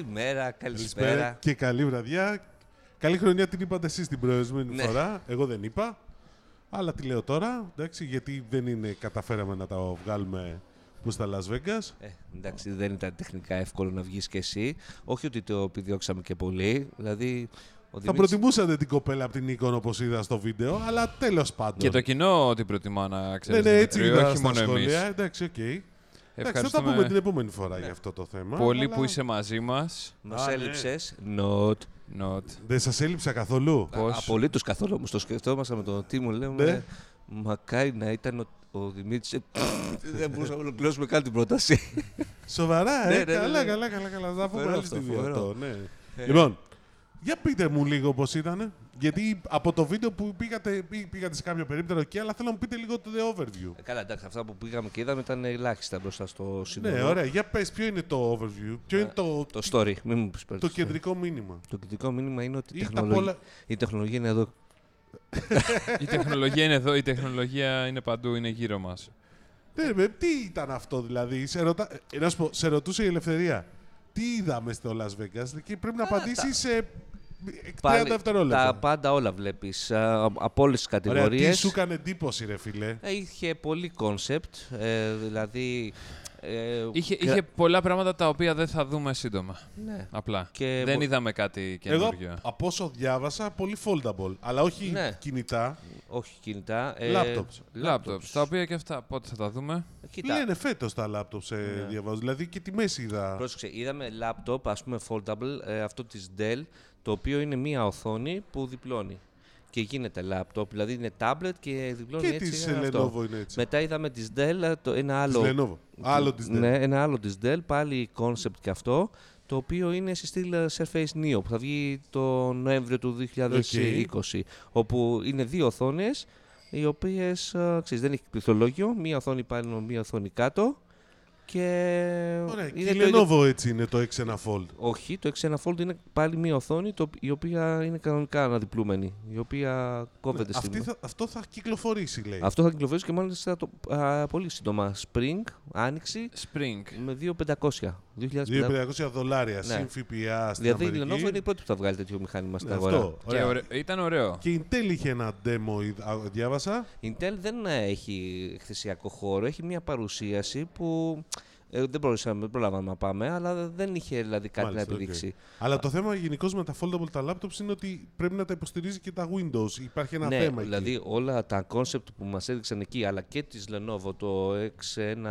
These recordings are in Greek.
Καλημέρα, Καλησπέρα καλησπέρα. και καλή βραδιά. Καλή χρονιά την είπατε εσείς την προηγούμενη Ναι. φορά. Εγώ δεν είπα. Αλλά τη λέω τώρα, εντάξει, γιατί δεν είναι, καταφέραμε να τα βγάλουμε που στα Las Vegas. Ε, εντάξει, δεν ήταν τεχνικά εύκολο να βγεις και εσύ. Όχι ότι το επιδιώξαμε και πολύ. Δηλαδή, ο Θα Δημήτρης- προτιμούσατε την κοπέλα από την εικόνα όπως είδα στο βίντεο, αλλά τέλος πάντων. Και το κοινό τι προτιμά να ναι, ξέρεις. ναι, έτσι είδα όχι στα μόνο εμείς. σχόλια. Εντάξει, οκ. Εντάξει, θα τα πούμε Ευχαριστούμε την επόμενη φορά για αυτό το θέμα. πολύ αλλά που είσαι μαζί μας. Μας Α, ναι. έλειψες. Not. Not. Δεν σας έλειψα καθόλου. Πώς; Απολύτως καθόλου. Όμως το σκεφτόμασταν με τον Τίμο. Λέμε, Ναι. μακάρι να ήταν ο, ο Δημήτρης. Ε, δεν μπορούσαμε να ολοκληρώσουμε καν την πρόταση. Σοβαρά, Ναι, ε. ναι, ναι, καλά, ναι. καλά, καλά, καλά. Θα πούμε Φοβερό άλλη αυτό, στιγμή φοβερό. αυτό, ναι. Ε. Λοιπόν, για πείτε μου λίγο πώς ήταν. Γιατί από το βίντεο που πήγατε, πή- πήγατε σε κάποιο περίπτερο εκεί, αλλά θέλω να μου πείτε λίγο το the overview. Ε, Καλά, εντάξει, αυτά που πήγαμε και είδαμε ήταν ελάχιστα μπροστά στο σύνολο. Ναι, ωραία. Για πες, ποιο είναι το overview, ποιο είναι το, Το story, μην μου πεις πάλι το story. κεντρικό μήνυμα. Το κεντρικό μήνυμα είναι ότι η Ή τα τεχνολογία, πολλά... η τεχνολογία είναι εδώ. η τεχνολογία είναι εδώ, η τεχνολογία είναι παντού, είναι γύρω μας. Ναι, ρε, τι ήταν αυτό δηλαδή. Σε, ρωτα... ε, να σου πω, σε ρωτούσε η ελευθερία. Τι είδαμε στο Las Vegas και πρέπει να απαντήσεις σε 30 Πάλι δευτερόλεπτα. τα πάντα όλα βλέπεις α, από όλες τις Ωραία, τι κατηγορίες. σου έκανε εντύπωση, ρε φίλε; Ε, Είχε πολύ concept, ε, δηλαδή... Ε, Είχε, κρα- είχε πολλά πράγματα τα οποία δεν θα δούμε σύντομα. Ναι. Απλά. Και δεν μπο- είδαμε κάτι Εγώ καινούργιο. από όσο διάβασα, πολύ foldable. Αλλά όχι Ναι. κινητά. Όχι κινητά. Ε, Laptops. Laptops. Τα οποία και αυτά πότε θα τα δούμε. Κοίτα, Λένε φέτος τα laptops ε, Ναι. διαβάζω. Δηλαδή και τιμές είδα. πρόσεξε, είδαμε laptop, ας πούμε foldable, ε, αυτό της Dell, το οποίο είναι μία οθόνη που διπλώνει. Και γίνεται laptop, δηλαδή είναι tablet και διπλώνει Και έτσι. της είναι ε, αυτό. Lenovo είναι έτσι. Μετά είδαμε της Dell, το, ένα Της άλλο... Lenovo. Άλλο της Dell. Ναι, ένα άλλο της Dell, πάλι concept και αυτό, το οποίο είναι σε στυλ ε, Surface Neo, που θα βγει το Νοέμβριο του 2020, όπου είναι δύο οθόνες, οι οποίες, ε, ξέρεις, δεν έχει πληκτρολόγιο, μία οθόνη πάνω, μία οθόνη κάτω, και Ωραία, και είναι η το ίδιο- Lenovo έτσι είναι το X1 Fold. όχι, το X1 Fold είναι πάλι μία οθόνη το, η οποία είναι κανονικά αναδιπλούμενη. Η οποία κόβεται Ναι, στην. αυτή θα, αυτό θα κυκλοφορήσει, λέει. Αυτό θα κυκλοφορήσει και μάλιστα το, α, πολύ σύντομα. Spring, Άνοιξη, Spring. με 2.500. 2.500. 2.500 δολάρια Ναι. συν ΦΠΑ στην Δηλαδή η Αμερική. Lenovo είναι η πρώτη που θα βγάλει τέτοιο μηχάνημα στην Ναι, αγορά. αυτό. Και Ωραία. ωραίο- ήταν ωραίο. Και η Intel είχε ένα demo, είδα- α, διάβασα. Η Intel δεν έχει εκθεσιακό χώρο, έχει μια παρουσίαση που ε, δεν μπορούσαμε, δεν προλάβαμε να πάμε, αλλά δεν είχε δηλαδή κάτι Μάλιστα, να οκ. επιδείξει. Αλλά το θέμα γενικώς με τα foldable τα laptops είναι ότι πρέπει να τα υποστηρίζει και τα Windows. Υπάρχει ένα ναι, θέμα δηλαδή εκεί. όλα τα concept που μας έδειξαν εκεί, αλλά και της Lenovo, το X1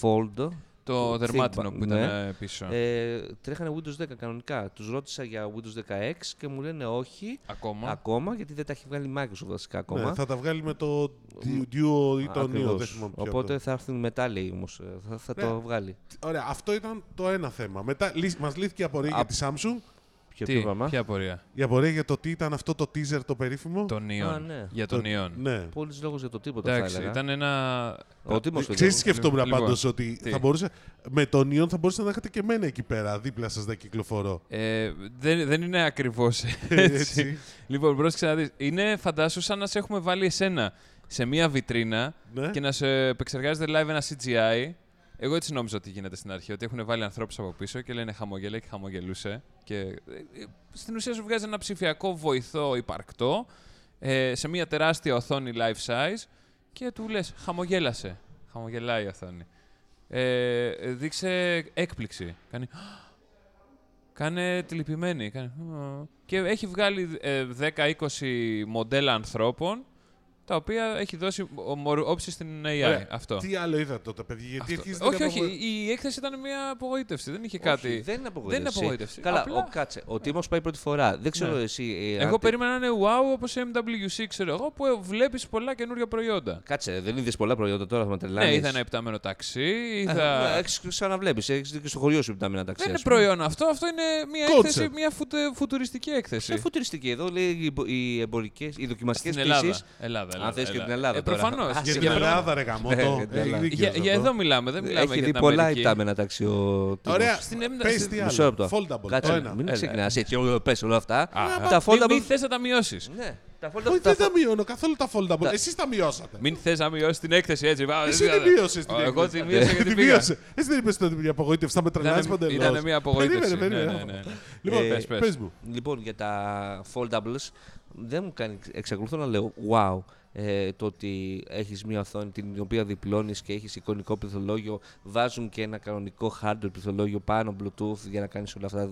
Fold, Το ThinkPad, δερμάτινο που ήταν ναι. ε, πίσω. ε, τρέχανε Windows 10 κανονικά. Τους ρώτησα για Windows 16 και μου λένε όχι Ακόμα. ακόμα, γιατί δεν τα έχει βγάλει η Microsoft βασικά ακόμα. Ναι, θα τα βγάλει με το Duo ή το Neo. Ακριβώς. Δεν θυμάμαι ποιο Οπότε αυτό. θα έρθουν μετά, λέει όμως. ε, Θα, θα Ναι. το βγάλει. Ωραία, αυτό ήταν το ένα θέμα. Μετά μας λύθηκε η απορία για Α- τη Samsung. Ποιο Τι, ποιο πράγμα. ποια απορία; Η απορία για το τι ήταν αυτό το teaser το περίφημο. Το Neon. ναι. Για το Το- Neon. Ναι. Πόλης λόγος για το τίποτα θα Εντάξει, έλεγα. ήταν ένα. Ο Τίμος το Ξέρεις τι είπε. σκεφτόμουν Λοιπόν, πάντως ότι τι; θα μπορούσε, με το Neon θα μπορούσε να έχετε και εμένα εκεί πέρα, δίπλα σας να κυκλοφορώ. Ε, δεν, δεν είναι ακριβώς έτσι. Έτσι. λοιπόν, πρόσεξε να δεις. Είναι φαντάσου σαν να σε έχουμε βάλει εσένα σε μία βιτρίνα Ναι. και να σε επεξεργάζεται live ένα CGI. Εγώ έτσι νόμιζα ότι γίνεται στην αρχή, ότι έχουν βάλει ανθρώπους από πίσω και λένε χαμογέλα και χαμογελούσε. Και ε, ε, στην ουσία σου βγάζει ένα ψηφιακό βοηθό υπαρκτό ε, σε μια τεράστια οθόνη life size και του λες χαμογέλασε. Χαμογελάει η οθόνη. Ε, ε, δείξε έκπληξη. Κάνει Κάνε τυλιπημένη. Κάνε... «Α». Και έχει βγάλει ε, 10-20 μοντέλα ανθρώπων τα οποία έχει δώσει όψη στην AI. Ωραία. Αυτό. Τι άλλο είδατε τότε, παιδιά, γιατί Αυτό. αρχίζετε Όχι, να όχι. απογο- Η έκθεση ήταν μια απογοήτευση. Δεν είχε Όχι, κάτι. δεν είναι απογοήτευση. Δεν είναι απογοήτευση. Καλά, Απλά- ο, κάτσε. Ο Τίμος πάει πρώτη φορά. Δεν ξέρω Ναι. εσύ. ε, Εγώ αν- περίμενα να είναι wow όπως MWC, ξέρω εγώ, που βλέπεις πολλά καινούργια προϊόντα. Κάτσε, δεν είδες πολλά προϊόντα τώρα, θα με τρελάνεις. Ναι, είδα ένα επτάμενο ταξί, Ε, είδα. Έχεις ξαναβλέπει. Έχεις και στο χωριό σου που να ταξί. Δεν είναι ας πούμε. προϊόν αυτό, αυτό είναι μια Concept. έκθεση, μια φουτε- φουτουριστική έκθεση. Είναι φουτουριστική. Εδώ λέει οι εμπο- οι εμπορικές, οι δοκιμαστικές Στην Ελλάδα. Πτήσει. Ελλάδα, Ελλάδα, Αν θες και Ελλάδα. την Ελλάδα Ε, τώρα. προφανώς. Α, Για σε την Ελλάδα. Ελλάδα, ρε γαμότο. Ναι, για την Έχει Ελλάδα. δίκιο Για, σε για αυτό. εδώ μιλάμε, δεν μιλάμε Έχει για δει την πολλά Αμερική. επτάμενα ταξί ο Τίμος. Ωραία, Στην έμνα- πες στην- τι Μισό άλλο. λεπτό. Foldable, Κάτσε, το ένα. μην Έλα. ξεκινάς έτσι. Όλο πες όλα αυτά. Α, Τα Μην, foldable. μην θες να τα μειώσεις. Ναι. Τα foldable, Όχι, τα δεν τα μειώνω καθόλου τα foldable. Τα- Εσείς τα μειώσατε. Μην θες να μειώσεις την έκθεση έτσι. Πάμε, Εσύ δηλαδή. δεν μείωσες την Ω, Εγώ έκθεση. τη μείωσα Τη γιατί πήγα. μείωσε. Εσύ δεν είπες ότι με απογοήτευση. Θα με τρελάσει Ήταν, παντελώς. ήταν μια απογοήτευση. Περίμενε, Ναι, περίμενε. ναι, ναι. Λοιπόν, Ε, πες, πες. πες μου. Λοιπόν, για τα foldables δεν μου κάνει. Εξακολουθώ να λέω wow. Ε, το ότι έχεις μια οθόνη την οποία διπλώνεις και έχεις εικονικό πληθολόγιο βάζουν και ένα κανονικό hardware πληθολόγιο πάνω bluetooth για να κάνεις όλα αυτά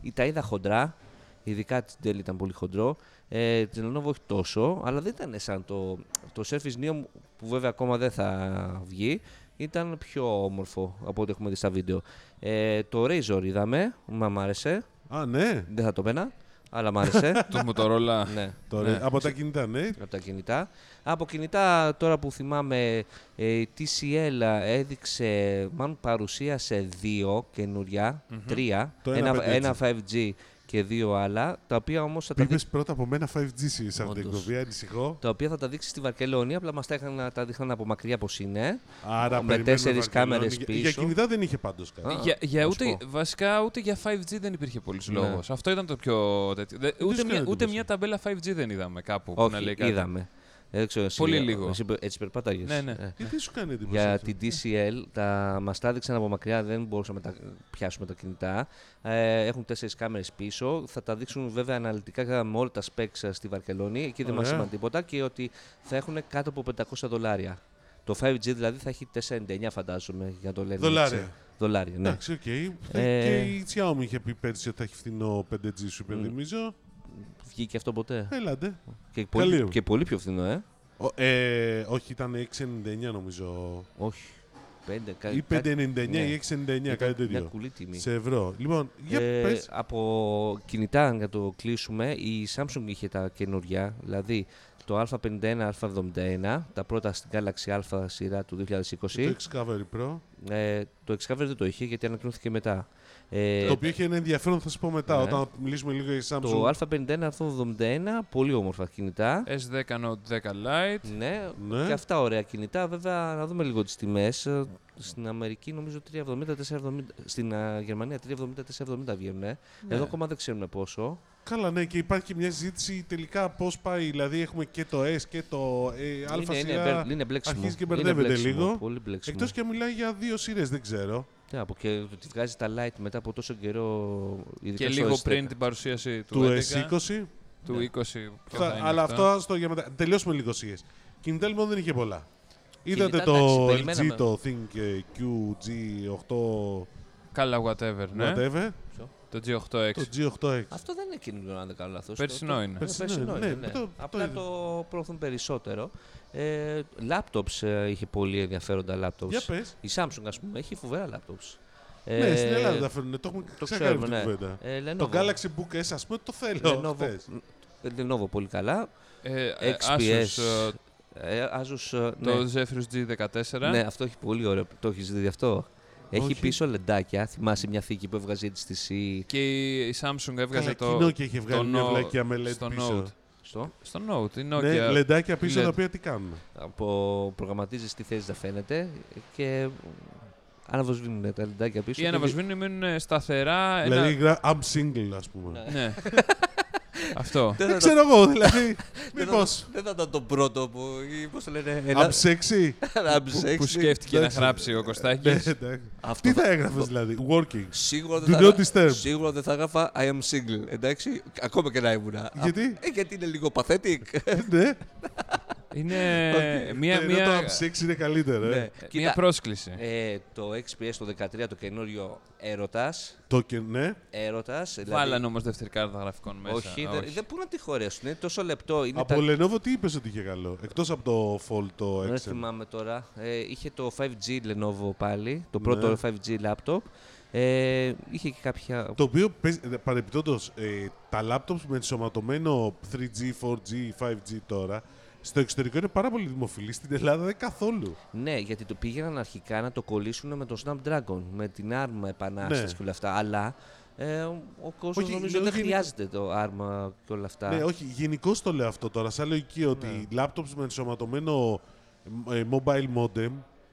Ή τα είδα χοντρά ειδικά την Dell ήταν πολύ χοντρό ε, την Lenovo όχι τόσο αλλά δεν ήταν σαν το, το Surface Neo που βέβαια ακόμα δεν θα βγει ήταν πιο όμορφο από ό,τι έχουμε δει στα βίντεο ε, το Razer είδαμε, μα μ' άρεσε Α, ναι. δεν θα το πένα, αλλά μ' άρεσε. Το Motorola. ναι, Τώρα, ναι, από τα κινητά, ναι. από τα κινητά. Από κινητά, τώρα που θυμάμαι, ε, η TCL έδειξε, μάλλον παρουσίασε δύο καινούρια, τρία, Το ένα, 1.5G. ένα 5G και δύο άλλα, τα οποία όμως θα τα, δει- Πήγες πρώτα από μένα 5G σε αυτήν την Όντως. εκπομπή, ανησυχώ. τα οποία θα τα δείξει στη Βαρκελόνη, απλά μας τα, είχαν, τα δείχναν από μακριά πως είναι. Άρα, με περιμένουμε τέσσερις Βαρκελόνη. κάμερες Για- πίσω. Για κινητά δεν είχε πάντως κάτι. Α, Για, για να σου ούτε, πω. βασικά ούτε για 5G δεν υπήρχε πολύ Ναι. λόγος. Αυτό ήταν το πιο τέτοιο. Δε- σου ούτε, κάνει μια, ούτε εντύπωση. μια ταμπέλα 5G δεν είδαμε κάπου που να Όχι, λέει κάτι. είδαμε. Ε, δεν ξέρω, εσύ- Πολύ λίγο. Εσύ, έτσι περπάταγες. Ναι, ναι. Ε. Γιατί σου κάνει εντύπωση Για αυτό; την TCL τα μας τα έδειξαν από μακριά, δεν μπορούσαμε να τα πιάσουμε τα κινητά. Ε, έχουν τέσσερις κάμερες πίσω. Θα τα δείξουν βέβαια αναλυτικά με όλα τα specs στη Βαρκελόνη. Εκεί δεν μας Ωραία. είπαν τίποτα και ότι θα έχουν κάτω από 500 δολάρια. Το 5G δηλαδή θα έχει 4,99 φαντάζομαι για να το λένε. Δολάρια. έτσι. Δολάρια, ναι. Εντάξει, οκ. Ε, Και η Xiaomi είχε πει πέρσι ότι θα έχει φθηνό 5G, σου Μμ. υπενθυμίζω. Βγήκε αυτό ποτέ; Έλατε. Και καλή. πολύ, και πολύ πιο φθηνό, ε. Ο- ε, όχι, ήταν 6,99 νομίζω. Όχι. 5, κα, Ή 5,99 ναι. ή 6,99, Ήταν κάτι Μια τέτοιο. κουλή τιμή. Σε ευρώ. Λοιπόν, για Ε, πες. από κινητά, για το κλείσουμε, η Samsung είχε τα καινούργια, δηλαδή το Α51, Α71, τα πρώτα στην Galaxy Α σειρά του 2020. Το Xcovery Pro. Ε, το Xcover δεν το είχε γιατί ανακοινώθηκε μετά. Ε, Το οποίο είχε ένα ενδιαφέρον, θα σου πω μετά, ναι. όταν μιλήσουμε λίγο για Samsung. το Α51, Α71, πολύ όμορφα κινητά. S10 Note 10 Lite. Ναι, Ναι. και αυτά ωραία κινητά. Βέβαια, να δούμε λίγο τις τιμές. Ε, Στην Αμερική νομίζω 3,70-4,70. Στην α, Γερμανία 3,70-4,70 βγαίνουν. Ναι. Εδώ ακόμα δεν ξέρουμε πόσο. Καλά, ναι, και υπάρχει και μια συζήτηση τελικά πώς πάει. Δηλαδή, έχουμε και το S και το ε, Α είναι, είναι, σειρά. μπερ- είναι μπλέξιμο. αρχίζει και Είναι μπερδεύεται μπλέξιμο, λίγο. Πολύ μπλέξιμο. Εκτός και αν μιλάει για δύο σειρές, δεν ξέρω. Ναι, από και το ότι βγάζει τα light μετά από τόσο καιρό. ειδικά Και στο λίγο S10. πριν την παρουσίαση του, Του 11, S20. του Ναι. 20. ποιο Θα- θα είναι αλλά αυτό. αυτό στο για μετά. Τελειώσουμε λίγο σίες. Κινητά λοιπόν δεν είχε πολλά. Είδατε Κινητά, το εντάξει, LG, περιμέναμε. το Think ε, QG8 Καλά, whatever, ναι. whatever, Το G8X. το G8X. Αυτό δεν είναι καινούριο, αν δεν κάνω λάθος. Περσινό είναι. Περσινό είναι, ναι, το- το Απλά είδα. το προωθούν περισσότερο. Ε, laptops ε, είχε πολύ ενδιαφέροντα laptops. Για πες. Η Samsung, ας πούμε, έχει φοβερά laptops. ναι, Ε, στην Ελλάδα τα φέρνουν. Το έχουμε το ξακάρει ξέρουμε, αυτή ναι. την κουβέντα. Ε, Lenovo. Το Galaxy Book S, ας πούμε, το θέλω Lenovo, χθες. ε, Lenovo πολύ καλά. Ε, ε, XPS. Asus, ε, Ε, Asus, ε, το ναι. Zephyrus G14. ναι, αυτό έχει πολύ ωραίο. Το έχεις δει αυτό; Έχει Όχι. πίσω λεντάκια. Θυμάσαι μια θήκη που έβγαζε η HTC Και η Samsung έβγαζε Καλά, το. κοινό και είχε βγάλει το μια Note- βλακιά με LED στο πίσω. Note. στο; Στο Note, η Ναι, Nokia. λεντάκια πίσω LED. τα οποία τι κάνουν; Από προγραμματίζεις τι θες να φαίνεται και αναβοσβήνουν τα λεντάκια πίσω. Ή και αναβασμίνουν μείνουν σταθερά. Ένα... Δηλαδή, γρα- I'm single, ας πούμε. Ναι. Ναι. Αυτό. Δεν Δεν θα, ξέρω εγώ, δηλαδή. δεν θα- Μήπως. δεν θα ήταν το πρώτο που. ή πώς το λένε. I'm sexy. που, που σκέφτηκε να Εντάξει. γράψει ο Ναι, Κωστάκης. εντάξει. Αυτό Τι θα θα- έγραφες δηλαδή, working; Σίγουρα Do δεν, θα, not έγρα- disturb. σίγουρα δεν θα έγραφα I am single. Εντάξει, ακόμα και να ήμουνα. Γιατί; Ε, γιατί είναι λίγο pathetic. Ναι, Είναι Όχι. μια, ενώ μια, το I'm sexy είναι καλύτερο. ε. Ναι. μια Κοίτα, πρόσκληση. ε, το XPS το 13 το καινούριο έρωτας. Το και ναι. Έρωτας. δηλαδή- Βάλανε όμως δεύτερη κάρτα γραφικών μέσα. Όχι, δεν, δεν πού να τη χωρέσουν. Είναι τόσο λεπτό. Είναι Από τα... Lenovo τι είπες ότι είχε καλό, εκτός από το Fold το Δεν Excel; θυμάμαι τώρα. Ε, είχε το 5G Lenovo πάλι, το Ναι. πρώτο 5G laptop. Ε, είχε και κάποια. Το οποίο παρεπιπτόντως ε, τα laptops με ενσωματωμένο 3G, 4G, 5G τώρα στο εξωτερικό είναι πάρα πολύ δημοφιλή. Στην Ελλάδα δεν καθόλου. Ναι, γιατί το πήγαιναν αρχικά να το κολλήσουν με το Snapdragon, με την ARM επανάσταση Ναι. και όλα αυτά. Αλλά ε, ο, ο κόσμος Όχι, νομίζω λέω δεν γενικ- χρειάζεται το ARM και όλα αυτά. Ναι, όχι, γενικώ το λέω αυτό τώρα. Σαν λογική ότι laptops με ενσωματωμένο ε, mobile modem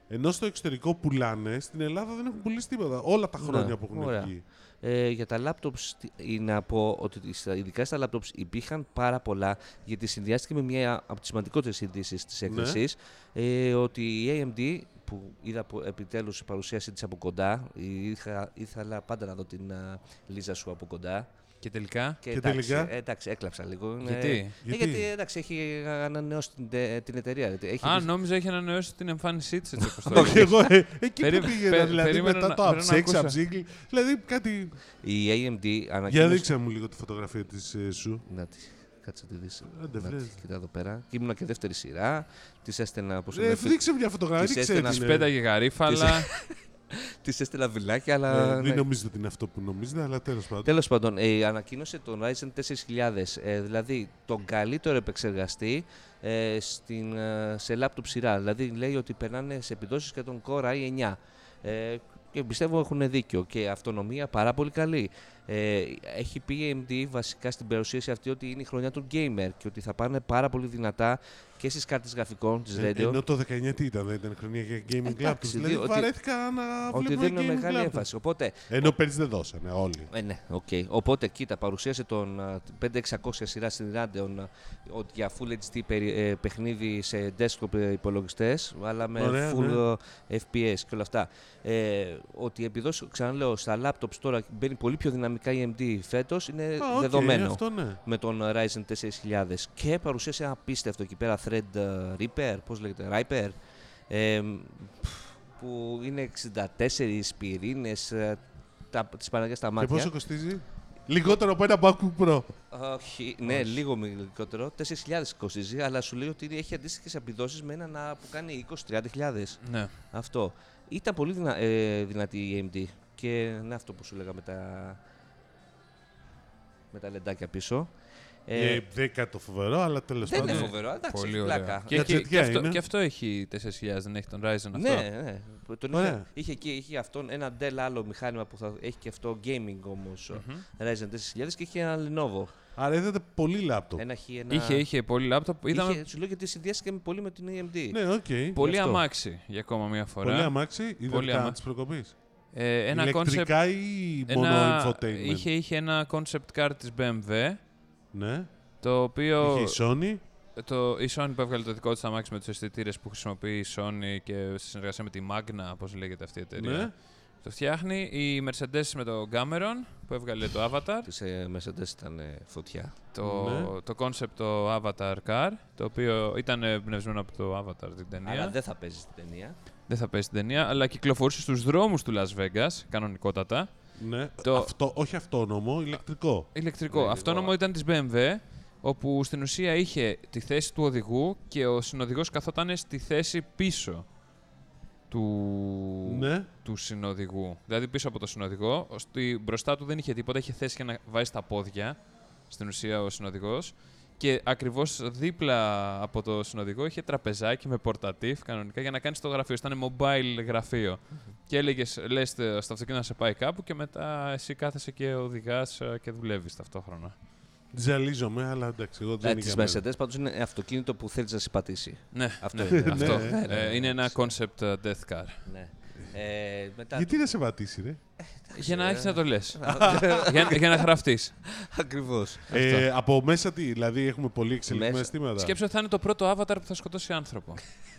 Ενώ στο εξωτερικό πουλάνε, στην Ελλάδα δεν έχουν πουλήσει τίποτα. Όλα τα χρόνια Ναι, που έχουν ωραία. βγει. Ε, για τα laptops, τι- ή να πω ότι στα- ειδικά στα laptops υπήρχαν πάρα πολλά, γιατί συνδυάστηκε με μια από τις σημαντικότερες ειδήσει της Ναι. έκθεσης, ε, ότι η AMD, που είδα από- επιτέλους η παρουσίασή της από κοντά, είχα, ήθελα πάντα να δω την α, Λίζα σου από κοντά. Και τελικά; Και, Και εντάξει, τελικά; ε, εντάξει, έκλαψα λίγο. Γιατί; Ε, Γιατί; γιατί εντάξει, έχει ανανεώσει την, τε- την εταιρεία. Έχει Α, δει- νόμιζα έχει ανανεώσει την εμφάνισή της έτσι όπως το Όχι, έλεγες. εγώ ε, εκεί Περί- που πήγαινα, πε- δηλαδή περίμενα μετά να- το πρέπει να upsex, ακούσω. upsingle, δηλαδή κάτι... Η AMD Για ανακοίνωσε... δείξε μου λίγο τη φωτογραφία της ε, σου. Να τη, κάτσε να τη δεις. Άντε, Να τη, βρες. κοίτα εδώ πέρα. Και ήμουνα και δεύτερη σειρά. Της έστελνα, πώς Ε, δείξε μια φωτογραφία, Της ρίξε έστελνα την. Τη ε. πέταγε γαρίφαλα. Της έστελνα βιλάκια, Ε, αλλά... Δεν ναι. νομίζετε ότι είναι αυτό που νομίζετε, αλλά τέλος πάντων. Τέλος πάντων, ε, ανακοίνωσε τον Ryzen 4000, ε, δηλαδή τον καλύτερο επεξεργαστή ε, στην, ε, σε laptop σειρά. Δηλαδή λέει ότι περνάνε σε επιδόσεις και τον Core i9. Ε, και πιστεύω έχουν δίκιο και αυτονομία πάρα πολύ καλή. Ε, έχει πει η AMD βασικά στην παρουσίαση αυτή ότι είναι η χρονιά του gamer και ότι θα πάνε πάρα πολύ δυνατά και στις κάρτες γραφικών της Ε, Radeon. Ενώ το 19 τι ήταν, δεν ήταν χρονιά για gaming laptops. Εντάξει, Δηλαδή δύο- ότι- βαρέθηκα να ότι βλέπουμε δίνουν gaming μεγάλη laptops. έμφαση. Οπότε Ενώ πέρυσι δεν δώσανε όλοι. Ε, ναι, οκ. Οπότε, κοίτα, παρουσίασε τον α, 5600 σειρά στην Radeon α, ότι για Full HD περι- ε, παιχνίδι σε desktop ε, υπολογιστές, αλλά με Ωραία, full ε, FPS και όλα αυτά. Ε, ότι η επιδόση, ξαναλέω, στα laptops τώρα μπαίνει πολύ πιο δυναμικά η AMD φέτος, είναι Α, οκ, δεδομένο Αυτό ναι. με τον Ryzen 4000 και παρουσίασε ένα απίστευτο εκεί πέρα Thread ε, Ripper, πώς λέγεται, Ripper, ε, που είναι 64 πυρήνες, ε, τα, της Παναγιάς στα Και μάτια. πόσο κοστίζει; Λιγότερο από ένα MacBook Pro. Όχι, ναι, λίγο μικρότερο. 4.000 κοστίζει, αλλά σου λέει ότι έχει αντίστοιχες επιδόσεις με έναν α, που κάνει 20-30.000. ναι. Αυτό. Ήταν πολύ δυνα, ε, δυνατή η AMD. Και είναι αυτό που σου λέγα με τα, με τα λεντάκια πίσω. Ε, Ε, δεν είναι κάτι το φοβερό, αλλά τέλος δεν είναι πάντων. φοβερό, εντάξει, Πολύ έχει ωραία. πλάκα. Και, Για έχει- και, τζετιά αυτό, είναι. και αυτό έχει 4.000, δεν έχει τον Ryzen αυτό. Ναι, ναι. Τον Ωραία. είχε, είχε εκεί είχε αυτόν ένα Dell άλλο μηχάνημα που θα έχει και αυτό gaming όμως Μμμ. Ryzen 4000 και είχε ένα Lenovo. Άρα είδατε πολύ λάπτοπ. Ένα, είχε, ένα... Είχε, είχε πολύ λάπτοπ. Είδαμε Είχε, σου λέω γιατί συνδυάστηκε με- πολύ με την AMD. Ναι, οκ. πολύ γι' αυτό. αμάξι για ακόμα μία φορά. Πολύ αμάξι ή Πολύ δεν αμά- της προκοπής. Ε, ένα concept, Ηλεκτρικά ή μόνο ένα, infotainment; είχε, είχε ένα concept car της BMW, Ναι. το οποίο Είχε η Sony. το, η Sony που έβγαλε το δικό της αμάξι με τους αισθητήρες που χρησιμοποιεί η Sony και σε συνεργασία με τη Magna, πώς λέγεται αυτή η εταιρεία. Ναι. Το φτιάχνει. Η Mercedes με το Cameron που έβγαλε το Avatar. Της ε, Mercedes ήταν ε, φωτιά. Το, Ναι. το concept το Avatar Car, το οποίο ήταν εμπνευσμένο από το Avatar την ταινία. Αλλά δεν θα παίζει στην ταινία. Δεν θα πέσει την ταινία, αλλά κυκλοφορούσε στους δρόμους του Las Vegas, κανονικότατα. Ναι. Το- Αυτό, όχι αυτόνομο, ηλεκτρικό. Ηλεκτρικό. Ναι, Αυτόνομο λίγο. ήταν της BMW, όπου στην ουσία είχε τη θέση του οδηγού και ο συνοδηγός καθόταν στη θέση πίσω του, Ναι. του συνοδηγού. Δηλαδή πίσω από το συνοδηγό, στη, μπροστά του δεν είχε τίποτα, είχε θέση για να βάζει τα πόδια, στην ουσία ο συνοδηγός. Και ακριβώς δίπλα από το συνοδηγό είχε τραπεζάκι με πορτατίφ κανονικά για να κάνεις το γραφείο. Ήταν mobile γραφείο. Και έλεγες, λες στο αυτοκίνητο να σε πάει κάπου και μετά εσύ κάθεσαι και οδηγάς και δουλεύεις ταυτόχρονα. Ζαλίζομαι, αλλά εντάξει, εγώ δεν Ε, είναι Τη για μένα. Mercedes πάντως είναι αυτοκίνητο που θέλεις να σε πατήσει. Ναι, Αυτό ναι, είναι. αυτό. Ναι, ναι, Ε, ναι. είναι ένα concept uh, death car. Ναι. Ε, μετά Γιατί να σε πατήσει, ρε; Για να ε, έχεις να το λες. για, για να γραφτείς. Ακριβώς. Ε, από μέσα τι, δηλαδή έχουμε πολύ εξελιγμένα Μέσα. αισθήματα. Σκέψω ότι θα είναι το πρώτο avatar που θα σκοτώσει άνθρωπο.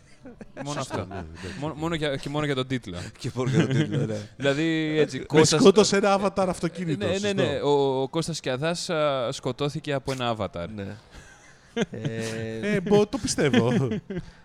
μόνο αυτό. Ναι, εντάξει. Μόνο, μόνο για, και μόνο για τον τίτλο. Και μόνο για το τίτλο, ναι. δηλαδή έτσι. Με Κώστας- σκότωσε ένα avatar αυτοκίνητος. Ναι, ναι, σωστό. ναι. Ο, ο Κώστας Κιαδάς α, σκοτώθηκε από ένα avatar. ναι. Ε, Ε, μπο, το πιστεύω.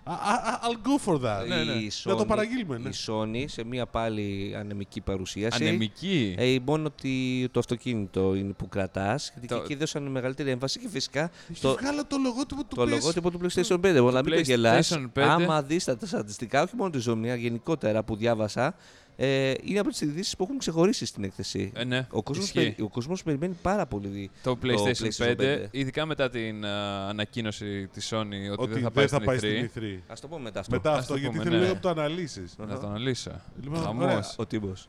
Α, α, α, I'll go for that. ναι, ναι. η Να το Sony- παραγγείλουμε, ναι. Η Sony σε μια πάλι ανεμική παρουσίαση. Ανεμική; Ε, μόνο ότι το αυτοκίνητο είναι που κρατάς. Γιατί Το- και εκεί δώσαν μεγαλύτερη έμφαση και φυσικά Έχει το, βγάλω το λογότυπο του το PS. λογότυπο του PlayStation 5. Μόνο να μην το γελάς. PlayStation 5. Άμα δεις τα στατιστικά, όχι μόνο τη Sony, γενικότερα που διάβασα, ε, είναι από τις ειδήσεις που έχουν ξεχωρίσει στην έκθεση. Ε, ναι, Ο κόσμος, ισχύει. περι- ο κόσμος περιμένει πάρα πολύ. Το PlayStation, PlayStation 5, 5. ειδικά μετά την α, ανακοίνωση της Sony ότι, Ότι δεν θα πάει στην πάει E3. στην E3. Α το πούμε μετά αυτό. Μετά Ας αυτό, το γιατί πούμε, θέλω ναι. λίγο να το αναλύσεις. Να το αναλύσω. Λοιπόν, Χαμός. ωραία. Ο Τίμος.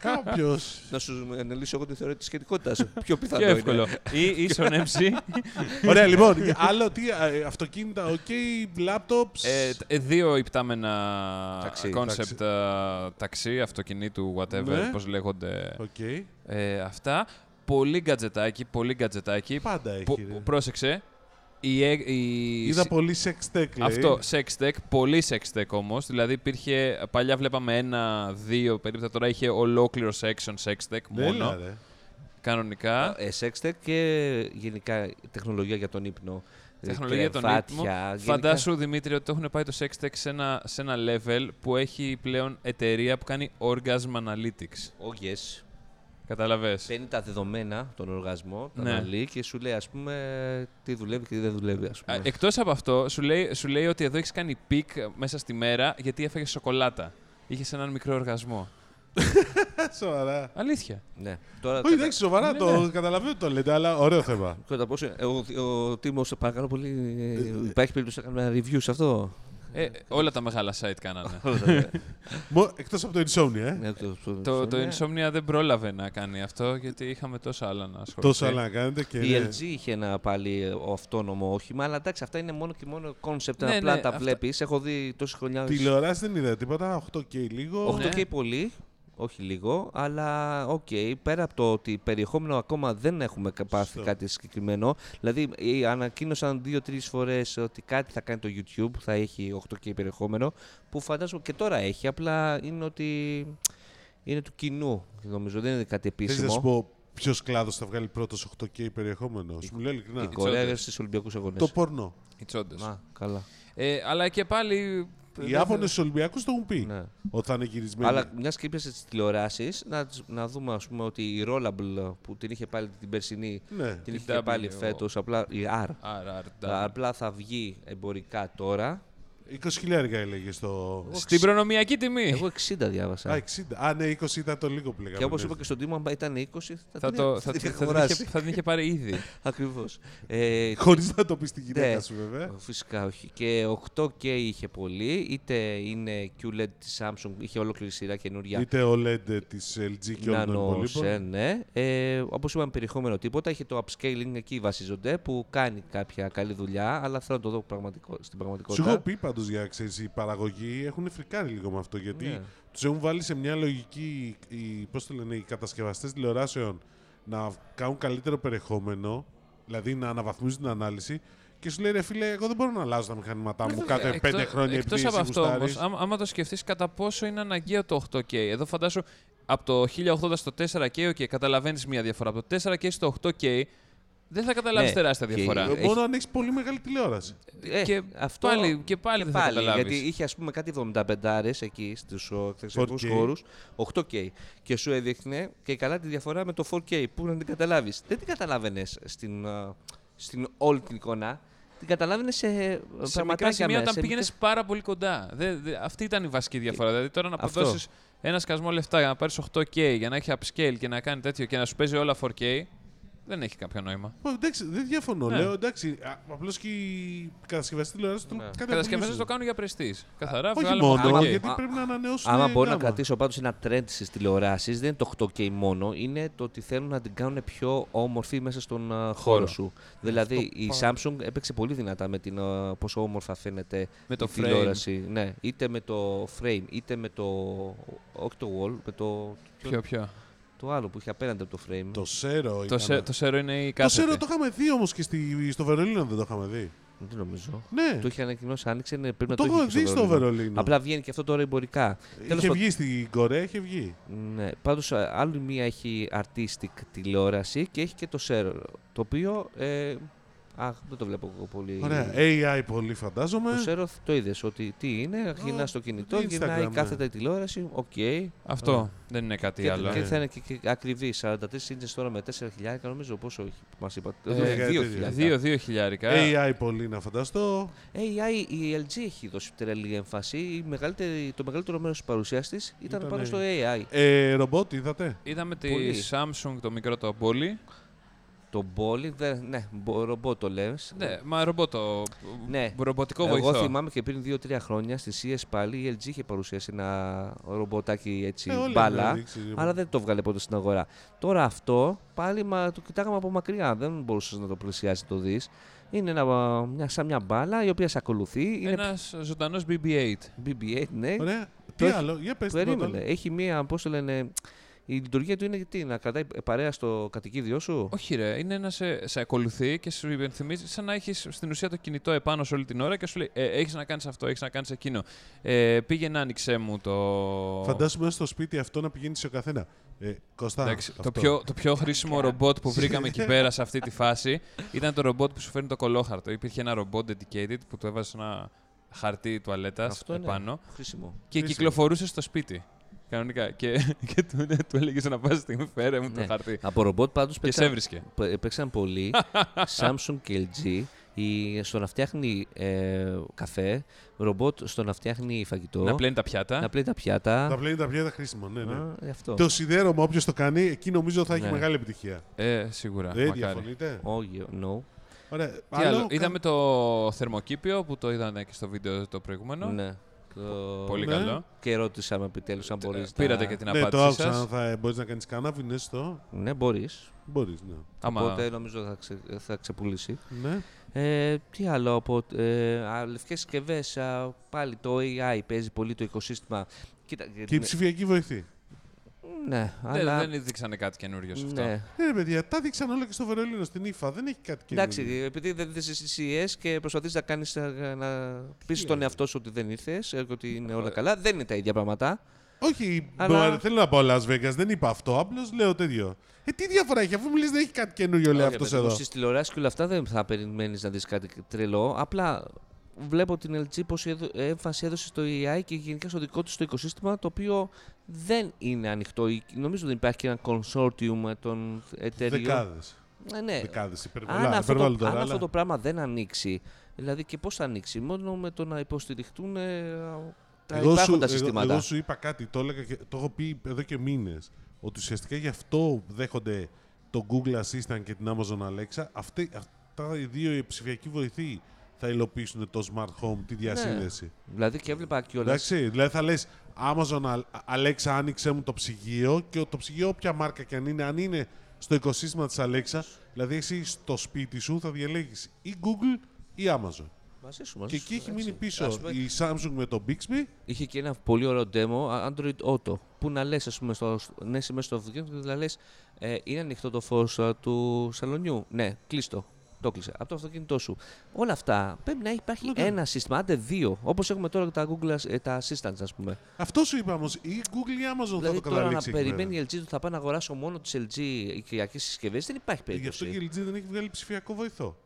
Κάποιος. Να σου αναλύσω εγώ τη θεωρία της σχετικότητας. Πιο πιθανό Πιο είναι. εύκολο. Ή ίσον MC. Ωραία, λοιπόν. Άλλο τι, ε, αυτοκίνητα, OK, laptops. Ε, τ- ε, δύο ιπτάμενα Ταξί, concept ε, ταξί, αυτοκινήτου, whatever, Ναι. πώς λέγονται Οκ. ε, αυτά. Πολύ γκατζετάκι, πολύ γκατζετάκι. Πάντα έχει. Πο- ρε. πρόσεξε. Η, ε- η, Είδα πολύ sex tech, λέει. Αυτό, sex tech, πολύ sex tech όμως. Δηλαδή υπήρχε, παλιά βλέπαμε ένα, δύο περίπου, τώρα είχε ολόκληρο section sex tech Ναι, μόνο, έλα, ρε. κανονικά. Ε, sex tech και γενικά τεχνολογία για τον ύπνο. Ε, Τεχνολογία για τον κρεβάτια, ύπνο. γενικά- Φαντάσου, Δημήτρη, ότι το έχουν πάει το sex tech σε ένα, σε ένα level που έχει πλέον εταιρεία που κάνει orgasm analytics. Oh, yes. Καταλαβες. Παίρνει τα δεδομένα, τον οργασμό, τα Ναι. αναλύει και σου λέει ας πούμε τι δουλεύει και τι δεν δουλεύει. Ας πούμε. Α, Εκτός από αυτό, σου λέει, σου λέει ότι εδώ έχεις κάνει peak μέσα στη μέρα γιατί έφαγες σοκολάτα. Είχες έναν μικρό οργασμό. Σοβαρά. Αλήθεια. ναι. Τώρα, Όχι, εντάξει, σοβαρά Ναι, το ναι. καταλαβαίνω ότι το λέτε, αλλά ωραίο θέμα. Κατά πόσο, ε, ο, ο Τίμος, σε παρακαλώ πολύ, ε, υπάρχει περίπτωση να κάνουμε ένα review σε αυτό; Ε, όλα τα μεγάλα site κάνανε. Μο- Εκτός από το Insomnia, ε. Ναι, το, το, το, το ναι. Insomnia δεν πρόλαβε να κάνει αυτό γιατί είχαμε τόσα άλλα να ασχοληθούμε. Τόσο άλλα να κάνετε και. Η ναι. LG είχε ένα πάλι ε, αυτόνομο όχημα, αλλά εντάξει, αυτά είναι μόνο και μόνο concept. Ναι, απλά ναι, τα αυτά- βλέπεις. Έχω δει τόσε χρονιά. Τηλεοράση δεν είδα τίποτα, 8K λίγο. 8K Ναι. πολύ, όχι λίγο, αλλά οκ, πέρα από το ότι περιεχόμενο ακόμα δεν έχουμε κα- πάθει Σωστό. κάτι συγκεκριμένο. Δηλαδή, ε, ανακοίνωσαν δύο-τρεις φορές ότι κάτι θα κάνει το YouTube, θα έχει 8K περιεχόμενο, που φαντάζομαι και τώρα έχει, απλά είναι ότι είναι του κοινού, νομίζω, δεν είναι κάτι Θες να σου επίσημο. πω ποιος κλάδος θα βγάλει πρώτος 8K περιεχόμενο; Σου μου λέει Η ειλικρινά. Κορέα τσόντες. στις Ολυμπιακούς Αγώνες. Το πορνό. Οι τσόντες. Α, καλά. Ε, αλλά και πάλι. Οι Ιάπωνε στου Ολυμπιακούς το έχουν πει. Ναι. Ότι θα είναι γυρισμένοι. Αλλά μιας και είπες στις τηλεοράσεις, να, τις- να δούμε ας πούμε, ότι η Rollable που την είχε πάλι την περσινή, Ναι. την είχε W, και πάλι ο- φέτο. Απλά η R. Άρα, Απλά θα βγει εμπορικά τώρα. 20 χιλιάρικα έλεγε στο. Στην προνομιακή τιμή. Εγώ 60 διάβασα. Α, 60. Α, ναι, 20 ήταν το λίγο που λέγαμε. και όπως ναι. είπα και στον Τίμο, αν ήταν 20, θα, θα, την, το, θα, θα, την θα, είχα θα, την αγοράσει. είχε, θα την είχε πάρει ήδη. Ακριβώς. Ε, Χωρίς να το πεις στην γυναίκα Ναι. σου, βέβαια. Φυσικά όχι. Και 8K είχε πολύ, είτε είναι QLED της Samsung, είχε ολόκληρη σειρά καινούρια. Είτε OLED της LG και όλων των Nano υπολείπων. Zen, ναι. Ε, Όπως είπαμε, περιεχόμενο τίποτα. Είχε το upscaling εκεί βασίζονται που κάνει κάποια καλή δουλειά, αλλά θέλω να το δω πραγματικό, στην Σου πραγματικότητα. έχω πει πάντως για ξέρεις, η παραγωγή έχουν φρικάρει λίγο με αυτό γιατί Ναι. τους έχουν βάλει σε μια λογική οι, πώς το λένε, οι κατασκευαστές τηλεοράσεων να κάνουν καλύτερο περιεχόμενο, δηλαδή να αναβαθμίζουν την ανάλυση. Και σου λέει ρε φίλε, εγώ δεν μπορώ να αλλάζω τα μηχανήματά μου κάθε Εκτός- πέντε χρόνια Εκτός επειδή από εσύ αυτό γουστάρεις. όμως, άμα, άμα το σκεφτείς κατά πόσο είναι αναγκαίο το 8K. Εδώ φαντάσου από το 1080 στο 4K, okay, καταλαβαίνεις μία διαφορά. Από το 4K στο 8K δεν θα καταλάβεις Ναι, τεράστια και- διαφορά. Ε, έχει- Μόνο αν έχει πολύ μεγάλη τηλεόραση. Ε, και, αυτό- πάλι, και πάλι δεν θα Πάλι, καταλάβεις. γιατί είχε ας πούμε κάτι 75 εκεί στους εκθεσιακούς 4K. χώρους, 8K, και σου έδειχνε και καλά τη διαφορά με το 4K, που να την καταλάβεις. Δεν την καταλάβαινες στην, α, στην όλη την εικόνα, την καταλάβαινες σε, σε μικρά πραγματάκια σημεία μέσα, όταν σε πήγαινες μικρές- πάρα πολύ κοντά. Δε, δε- αυτή ήταν η βασική διαφορά. Δηλαδή τώρα να Αυτό. αποδώσεις ένα σκασμό λεφτά για να πάρεις 8K, για να έχει upscale και να κάνει τέτοιο και να σου παίζει όλα 4K, δεν έχει κάποιο νόημα. Ω, εντάξει, δεν διαφωνώ. Ναι. Λέω εντάξει, απλώς και οι κατασκευαστές τηλεόρασης τον Ναι. κάτι Κατασκευαστές απολύσουν. το κάνουν για πρεστής. Καθαρά, Όχι βγάλαμε μόνο, 8K. γιατί Α, πρέπει να ανανεώσουν. Άμα μπορώ να γάμα. κρατήσω πάντως ένα trend στις τηλεοράσεις, δεν είναι το 8K μόνο, είναι το ότι θέλουν να την κάνουν πιο όμορφη μέσα στον α, χώρο σου. Δηλαδή η Samsung έπαιξε πολύ δυνατά με την α, πόσο όμορφα φαίνεται Με το η frame. τηλεόραση. Ναι, είτε με το frame, είτε με το. Όχι το wall, με το. Ποιο, ποιο. Το άλλο που είχε απέναντι από το frame. Το Σέρο. Το, ήταν. σε, το σέρο είναι η Το κάθετη. Σέρο το είχαμε δει όμως και στη, στο Βερολίνο δεν το είχαμε δει. Δεν νομίζω. Ναι, Το είχε ανακοινώσει, άνοιξε, ναι, πρέπει να το το, είχαμε είχε και δει στο Βερολίνο. Απλά βγαίνει και αυτό τώρα εμπορικά. τέλος Είχε πάντων. βγει στην Κορέα, είχε βγει. Ναι, πάντως α, άλλη μία έχει artistic τηλεόραση και έχει και το Sero, το οποίο, ε, αχ, δεν το βλέπω εγώ πολύ. Ωραία. AI πολύ φαντάζομαι. Το Sero το είδες ότι τι είναι, γυρνά στο κινητό, Instagram, γυρνάει ναι. κάθετα η τηλεόραση, οκ. Αυτό δεν είναι κάτι Και, άλλο. και Ναι. θα είναι και, και ακριβή. 43 ίντσες τώρα με 4.000 νομίζω πόσο έχει μας είπα. Ε, 2.000. Δύο, δύο χιλιάρικα. AI πολύ να φανταστώ. AI, η LG έχει δώσει τρελή έμφαση. Η μεγαλύτερη, το μεγαλύτερο μέρος της παρουσίας της ήταν Ήταν πάνω AI. στο AI. Ε, ρομπότ, είδατε; Είδαμε τη Πολύ. Samsung το μικρό το Bully. Το bowling, δεν, ναι, μπο- ρομπότ το λες. Ναι, μα ρομπότο. Ναι. Ρομποτικό Εγώ βοηθό. θυμάμαι και πριν 2-3 χρόνια στη CS πάλι η LG είχε παρουσιάσει ένα ρομποτάκι έτσι Ε, όλοι μπάλα. έχουν δείξει. Αλλά δεν το βγάλε ποτέ στην αγορά. Τώρα αυτό πάλι μα, το κοιτάγαμε από μακριά. Δεν μπορούσες να το πλησιάσει να το δεις. Είναι ένα, μια, σαν μια μπάλα η οποία σε ακολουθεί. Είναι Ένας ζωντανός BB-8. BB-8, ναι. Ωραία. Το Τι έχει- άλλο, για πες Περίμενε. τίποτα. Έχει μία, πώς το λένε. Η λειτουργία του είναι τι, να κρατάει παρέα στο κατοικίδιό σου; Όχι, ρε. Είναι να σε, σε ακολουθεί και σου υπενθυμίζει σαν να έχεις στην ουσία το κινητό επάνω σε όλη την ώρα και σου λέει: ε, Έχεις να κάνεις αυτό, έχεις να κάνεις εκείνο. Ε, πήγαινε, άνοιξέ μου το. Φαντάσου μέσα στο σπίτι αυτό να πηγαίνει σε ο καθένα. Ε, Κωστά, Εντάξει, το, αυτό. πιο, το πιο χρήσιμο ρομπότ που βρήκαμε εκεί πέρα σε αυτή τη φάση ήταν το ρομπότ που σου φέρνει το κολόχαρτο. Υπήρχε ένα ρομπότ dedicated που του έβαζες ένα χαρτί τουαλέτας Αυτό είναι επάνω χρήσιμο. και Χρήσιμο. κυκλοφορούσε στο σπίτι. Κανονικά. Και, και του, ναι, του έλεγε να πας στιγμή, φέρε μου το Ναι. χαρτί. Από ρομπότ πάντως Και σε έβρισκε. παίξαν πολύ Samsung και LG η, στο να φτιάχνει ε, καφέ, ρομπότ στο να φτιάχνει φαγητό, Να πλένει τα πιάτα. να πλέει τα πιάτα. Τα πλένει τα πιάτα χρήσιμο, ναι, ναι. Α, ε, αυτό. Το σιδέρωμα, όποιος το κάνει, εκεί νομίζω θα έχει Ναι. μεγάλη επιτυχία. Ε, σίγουρα. Δεν μακάρι. διαφωνείτε; Όχι, no. Ωραία. Τι άλλο, Άλλο, είδαμε το θερμοκήπιο που το είδανε και στο βίντεο το προηγούμενο. Ναι. Το- Πολύ Ναι. καλό. Και ρώτησα με επιτέλους αν μπορείς. Πήρατε και την Ναι, το απάντησή άκουσα. σας. Αν θα μπορείς να κάνεις κανάβι, στο. Ναι, μπορείς. Μπορείς, ναι. Άμα... Οπότε νομίζω θα, ξε, θα ξεπουλήσει. ναι. Ε, τι άλλο από ε, α, λευκές συσκευέ, πάλι το AI παίζει πολύ το οικοσύστημα. Κοίτα, Και η ψηφιακή βοηθή. Ναι, Δεν, αλλά... δεν δείξανε κάτι καινούριο σε αυτό. ναι. Ναι, ρε παιδιά, τα δείξαν όλα και στο Βερολίνο, στην ύφα. Δεν έχει κάτι καινούργιο. Εντάξει, επειδή δεν ήρθε στι CES και προσπαθείς να κάνεις να πείσει τον είναι; εαυτό σου ότι δεν ήρθες, ότι είναι όλα καλά. Δεν είναι τα ίδια πράγματα. Όχι, Αλλά- μπο- θέλω να πω Las Vegas, δεν είπα αυτό. Απλώς λέω τέτοιο. Ε, τι διαφορά έχει, αφού μου λες δεν έχει κάτι καινούριο, λέει αυτός εδώ. Στις τηλεοράσεις και όλα αυτά δεν θα περιμένεις να δεις κάτι τρελό. Απλά βλέπω την LG πόση έδω- έμφαση έδωσε στο AI και γενικά στο δικό του το οικοσύστημα το οποίο δεν είναι ανοιχτό. Ή- Νομίζω δεν υπάρχει και ένα consortium των εταιριών. Δεκάδες. Ε, ναι. Δεκάδες. Αν, Υπερβολά. αυτό, υπερβάλλω το, τώρα, αν αλλά- αυτό το πράγμα δεν ανοίξει, δηλαδή και πώς θα ανοίξει, μόνο με το να υποστηριχτούν ε, τα Εγώ σου, υπάρχοντα εγώ, συστήματα. εγώ σου είπα κάτι, το, έλεγα και, το έχω πει εδώ και μήνες. Ότι ουσιαστικά γι' αυτό δέχονται το Google Assistant και την Amazon Alexa. Αυτοί, αυτά οι δύο οι ψηφιακοί βοηθοί θα υλοποιήσουν το Smart Home, τη διασύνδεση. Δηλαδή και έβλεπα κιόλα. Εντάξει, δηλαδή θα λες Amazon Al- Alexa άνοιξε μου το ψυγείο και το ψυγείο όποια μάρκα και αν είναι, αν είναι στο οικοσύστημα της Alexa, δηλαδή εσύ στο σπίτι σου θα διαλέγεις ή Google ή Amazon. Μαζί σου, μαζί Και σου, εκεί έχει εντάξει. μείνει πίσω Ας πούμε, η Samsung με το Bixby. Είχε και ένα πολύ ωραίο demo, α, Android Auto, που να λες, ας πούμε, στο, ναι, είσαι μέσα στο αυτοκίνητο και να λες, ε, είναι ανοιχτό το φως α, του σαλονιού. Ναι, κλείστο. Το κλείσε. Από το αυτοκίνητό σου. Όλα αυτά πρέπει να υπάρχει Ναι, ναι. ένα σύστημα, άντε δύο. Όπως έχουμε τώρα τα Google, As- ε, τα Assistants, ας πούμε. Αυτό σου είπα όμως, ή Google ή Amazon δηλαδή θα το τώρα να καταλήξει εκεί περιμένει πέρα. η LG ότι θα πάω να αγοράσω μόνο τη LG οικιακές συσκευές, δεν υπάρχει Γι' αυτό περίπτωση. και η LG δεν έχει βγάλει ψηφιακό βοηθό.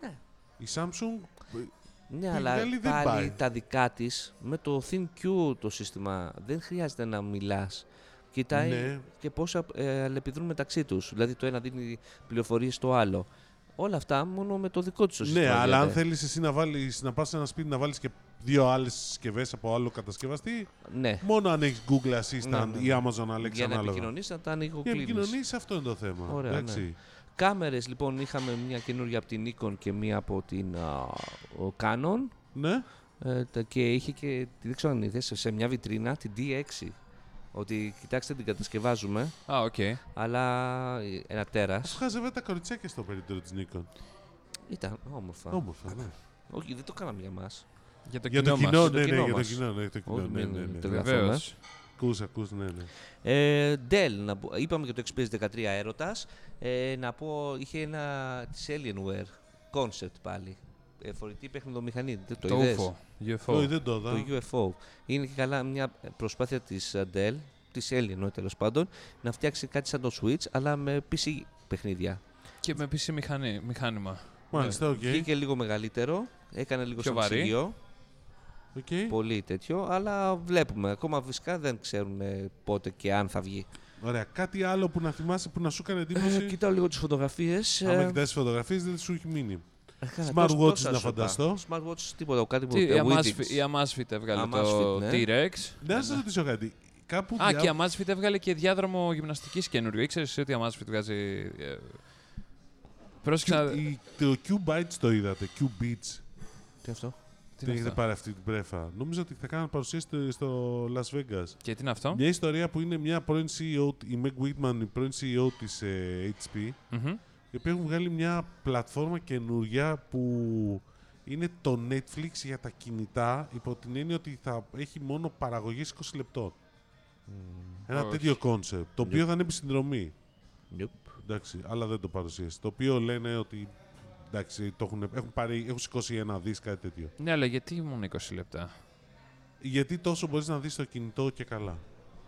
Ναι. Η Samsung Ναι, Που αλλά βγάλει δεν πάλι πάει. τα δικά της με το ThinQ το σύστημα δεν χρειάζεται να μιλάς. Κοιτάει Ναι. και πόσα ε, αλληλεπιδρούν μεταξύ τους. Δηλαδή το ένα δίνει πληροφορίες στο άλλο. Όλα αυτά μόνο με το δικό τους σύστημα. Ναι, αλλά αν γίνεται. θέλεις εσύ να, βάλεις, να πας σε ένα σπίτι να βάλεις και δύο άλλες συσκευές από άλλο κατασκευαστή, Ναι, μόνο αν έχεις Google Assistant Ναι, ναι, ή ναι. Amazon Alexa για να ανάλογα. επικοινωνήσει να τα ανοίγω Για να κλείνεις. επικοινωνήσει, αυτό είναι το θέμα. Ωραία, εντάξει. ναι. Κάμερες λοιπόν είχαμε μια καινούργια από την Nikon και μια από την α, ο Canon. Ναι. Ε, τα- και είχε και, δεν ξέρω αν είδες, σε μια βιτρίνα την D6. Ότι κοιτάξτε την κατασκευάζουμε, Α, οκ. αλλά ε, ένα τέρας. Σου χάζευε τα κοριτσάκια στο περίπτερο της Nikon; Ήταν όμορφα. Όμορφα, ναι. Όχι, δεν το κάναμε για μας. Για το Για το κοινό κοινό, μας. το ναι, ναι, κοινό για το μας. κοινό, ναι, για το κοινό, Όχι, ναι, μην ναι, ναι. το Βεβαίως. Ακούς, ακούς, ναι, ναι. Ε, Dell, να πω, είπαμε για το XPS 13 έρωτας. Ε, να πω, είχε ένα της Alienware concept πάλι. Ε, φορητή παιχνιδομηχανή. Δεν το, Το είδες; UFO. UFO. Όχι, δεν το είδα. Το UFO. Είναι και καλά μια προσπάθεια της ε, Dell, της Alienware τέλος πάντων, να φτιάξει κάτι σαν το Switch, αλλά με PC παιχνίδια. Και με PC μηχανή, μηχάνημα. Μάλιστα, οκ. Βγήκε λίγο μεγαλύτερο, έκανε λίγο Πιο σαν βαρύ. ψυγείο, Οκ. πολύ τέτοιο, αλλά βλέπουμε. Ακόμα φυσικά δεν ξέρουν ε, πότε και αν θα βγει. Ωραία. Κάτι άλλο που να θυμάσαι που να σου έκανε Ε, εντύπωση; κοιτάω λίγο τις φωτογραφίες. Άμα ε, κοιτάς φωτογραφίες δεν σου έχει μείνει. Καλά, Smartwatches τόσα- τόσα να σου είπα. φανταστώ. Smartwatch τίποτα, κάτι που Τι, η, ε, Amazfit, Withings. η Amazfit έβγαλε το Amazfit, ναι. T-Rex. Να σας ρωτήσω κάτι. Κάπου Α, διά- και η Amazfit έβγαλε και διάδρομο γυμναστικής καινούριο. Ήξερες ότι η Amazfit βγάζει... ε, Πρόσεξα. Q- η- Το Q-Bytes το είδατε, Q-Beats. Τι αυτό; Τι Δεν είναι έχετε αυτό; πάρει αυτή την πρέφα; Νομίζω ότι θα κάνουν παρουσίαση στο- στο Las Vegas. Και τι είναι αυτό; Μια ιστορία που είναι μια πρώην CEO, η Meg Whitman, η πρώην CEO της ε, HP, Μμμ. Οι οποίοι έχουν βγάλει μια πλατφόρμα καινούρια που είναι το Netflix για τα κινητά υπό την έννοια ότι θα έχει μόνο παραγωγές 20 λεπτών. Ένα Όχι. τέτοιο concept, το οποίο θα είναι επί συνδρομή. Yep. Εντάξει, αλλά δεν το παρουσίασε. Το οποίο λένε ότι εντάξει, το έχουν, έχουν, πάρει, έχουν σηκώσει ένα δις, κάτι τέτοιο. Ναι, αλλά γιατί μόνο 20 λεπτά; Γιατί τόσο μπορείς να δεις το κινητό και καλά.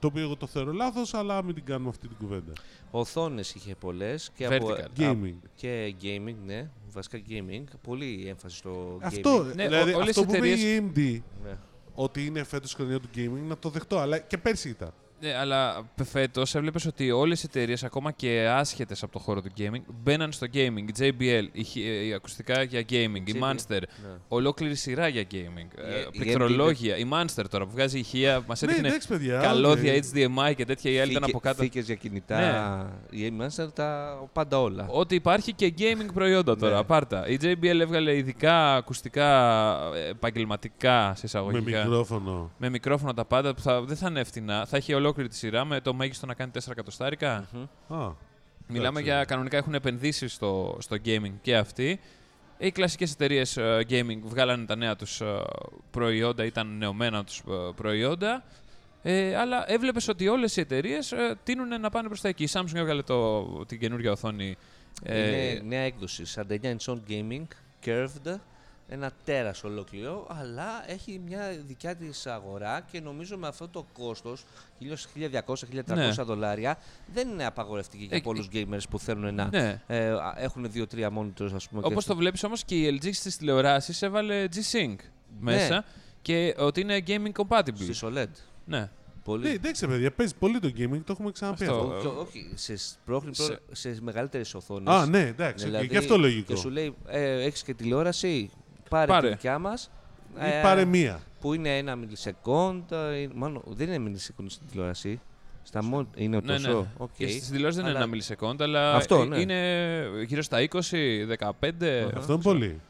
Το οποίο εγώ το θεωρώ λάθος, αλλά μην την κάνουμε αυτή την κουβέντα. Οθόνες είχε πολλές και, Vertical. από, Gaming. και gaming, ναι. Βασικά gaming. Πολύ έμφαση στο Αυτό, Ναι, δηλαδή, ό- όλες αυτό οι που είπε εταιρείες- η AMD, gaming. Ναι. ότι είναι φέτος η χρονιά του gaming, να το δεχτώ, αλλά και πέρσι ήταν. Ναι, αλλά φέτος έβλεπες ότι όλες οι εταιρείες, ακόμα και άσχετες από το χώρο του gaming, μπαίναν στο gaming. Η JBL, η, χ- ε, η ακουστικά για gaming, η JBL, Monster, ναι. ολόκληρη σειρά για gaming. Ε, η πληκτρολόγια, η Monster τώρα που βγάζει ηχεία, μας Ναι, έδειχνε εντάξει, παιδιά. καλώδια ε, HDMI και τέτοια. Η άλλη ήταν από κάτω. Θήκες για κινητά. Η Master τα πάντα όλα. Ό,τι υπάρχει και gaming προϊόντα τώρα, Ναι. απάρτα. Η JBL έβγαλε ειδικά ακουστικά ε, επαγγελματικά σε Με εισαγωγικά. μικρόφωνο. Με μικρόφωνα τα πάντα που θα, δεν θα είναι εύθυνα. Θα έχει ολόκληρη τη σειρά με το μέγιστο να κάνει 4 εκατοστάρικα. Μμμ. Α, Μιλάμε Εντάξει. για κανονικά έχουν επενδύσει στο, στο gaming και αυτοί. Οι κλασικές εταιρείες gaming βγάλανε τα νέα τους ε, προϊόντα, ήταν νεωμένα τους ε, προϊόντα. Ε, αλλά έβλεπες ότι όλες οι εταιρείες ε, τείνουν να πάνε προς τα εκεί. Η Samsung έβγαλε το, την καινούργια οθόνη. ε, Είναι νέα έκδοση. 49 inch gaming, curved, ένα τέρας ολόκληρο, αλλά έχει μια δικιά της αγορά και νομίζω με αυτό το κόστος, 1.200-1.300 Ναι. δολάρια, δεν είναι απαγορευτική για Ε, πολλούς gamers που θέλουν να ναι. ε, α, έχουν δύο-τρία monitors, ας πούμε. και Όπως το βλέπεις όμως και η LG στις τηλεοράσεις έβαλε G-Sync μέσα Ναι. και ότι είναι gaming compatible. Στις OLED. Ναι. Πολύ. ναι, εντάξει, παιδιά, παίζει πολύ το gaming, το έχουμε ξαναπεί Αυτό. αυτό. Όχι, όχι, σε, πρόχνει Σε- σε, μεγαλύτερες οθόνες. Α, ναι, εντάξει, Δηλαδή, και αυτό λογικό. Και σου λέει, ε, έχεις και τηλεόραση, πάρε, Πάρε. τη δικιά μας. Ή ε, πάρε μία. Που είναι ένα millisecond, ε, μάλλον δεν είναι millisecond στην τηλεόραση. Στα mon-, είναι Ναι, τόσο. ναι. οκ. Και στις τηλεόρασες δεν είναι Αλλά- ένα millisecond, αλλά Αυτό, ε, ναι. είναι γύρω στα 20, 15. Αχα. Αυτό είναι πολύ.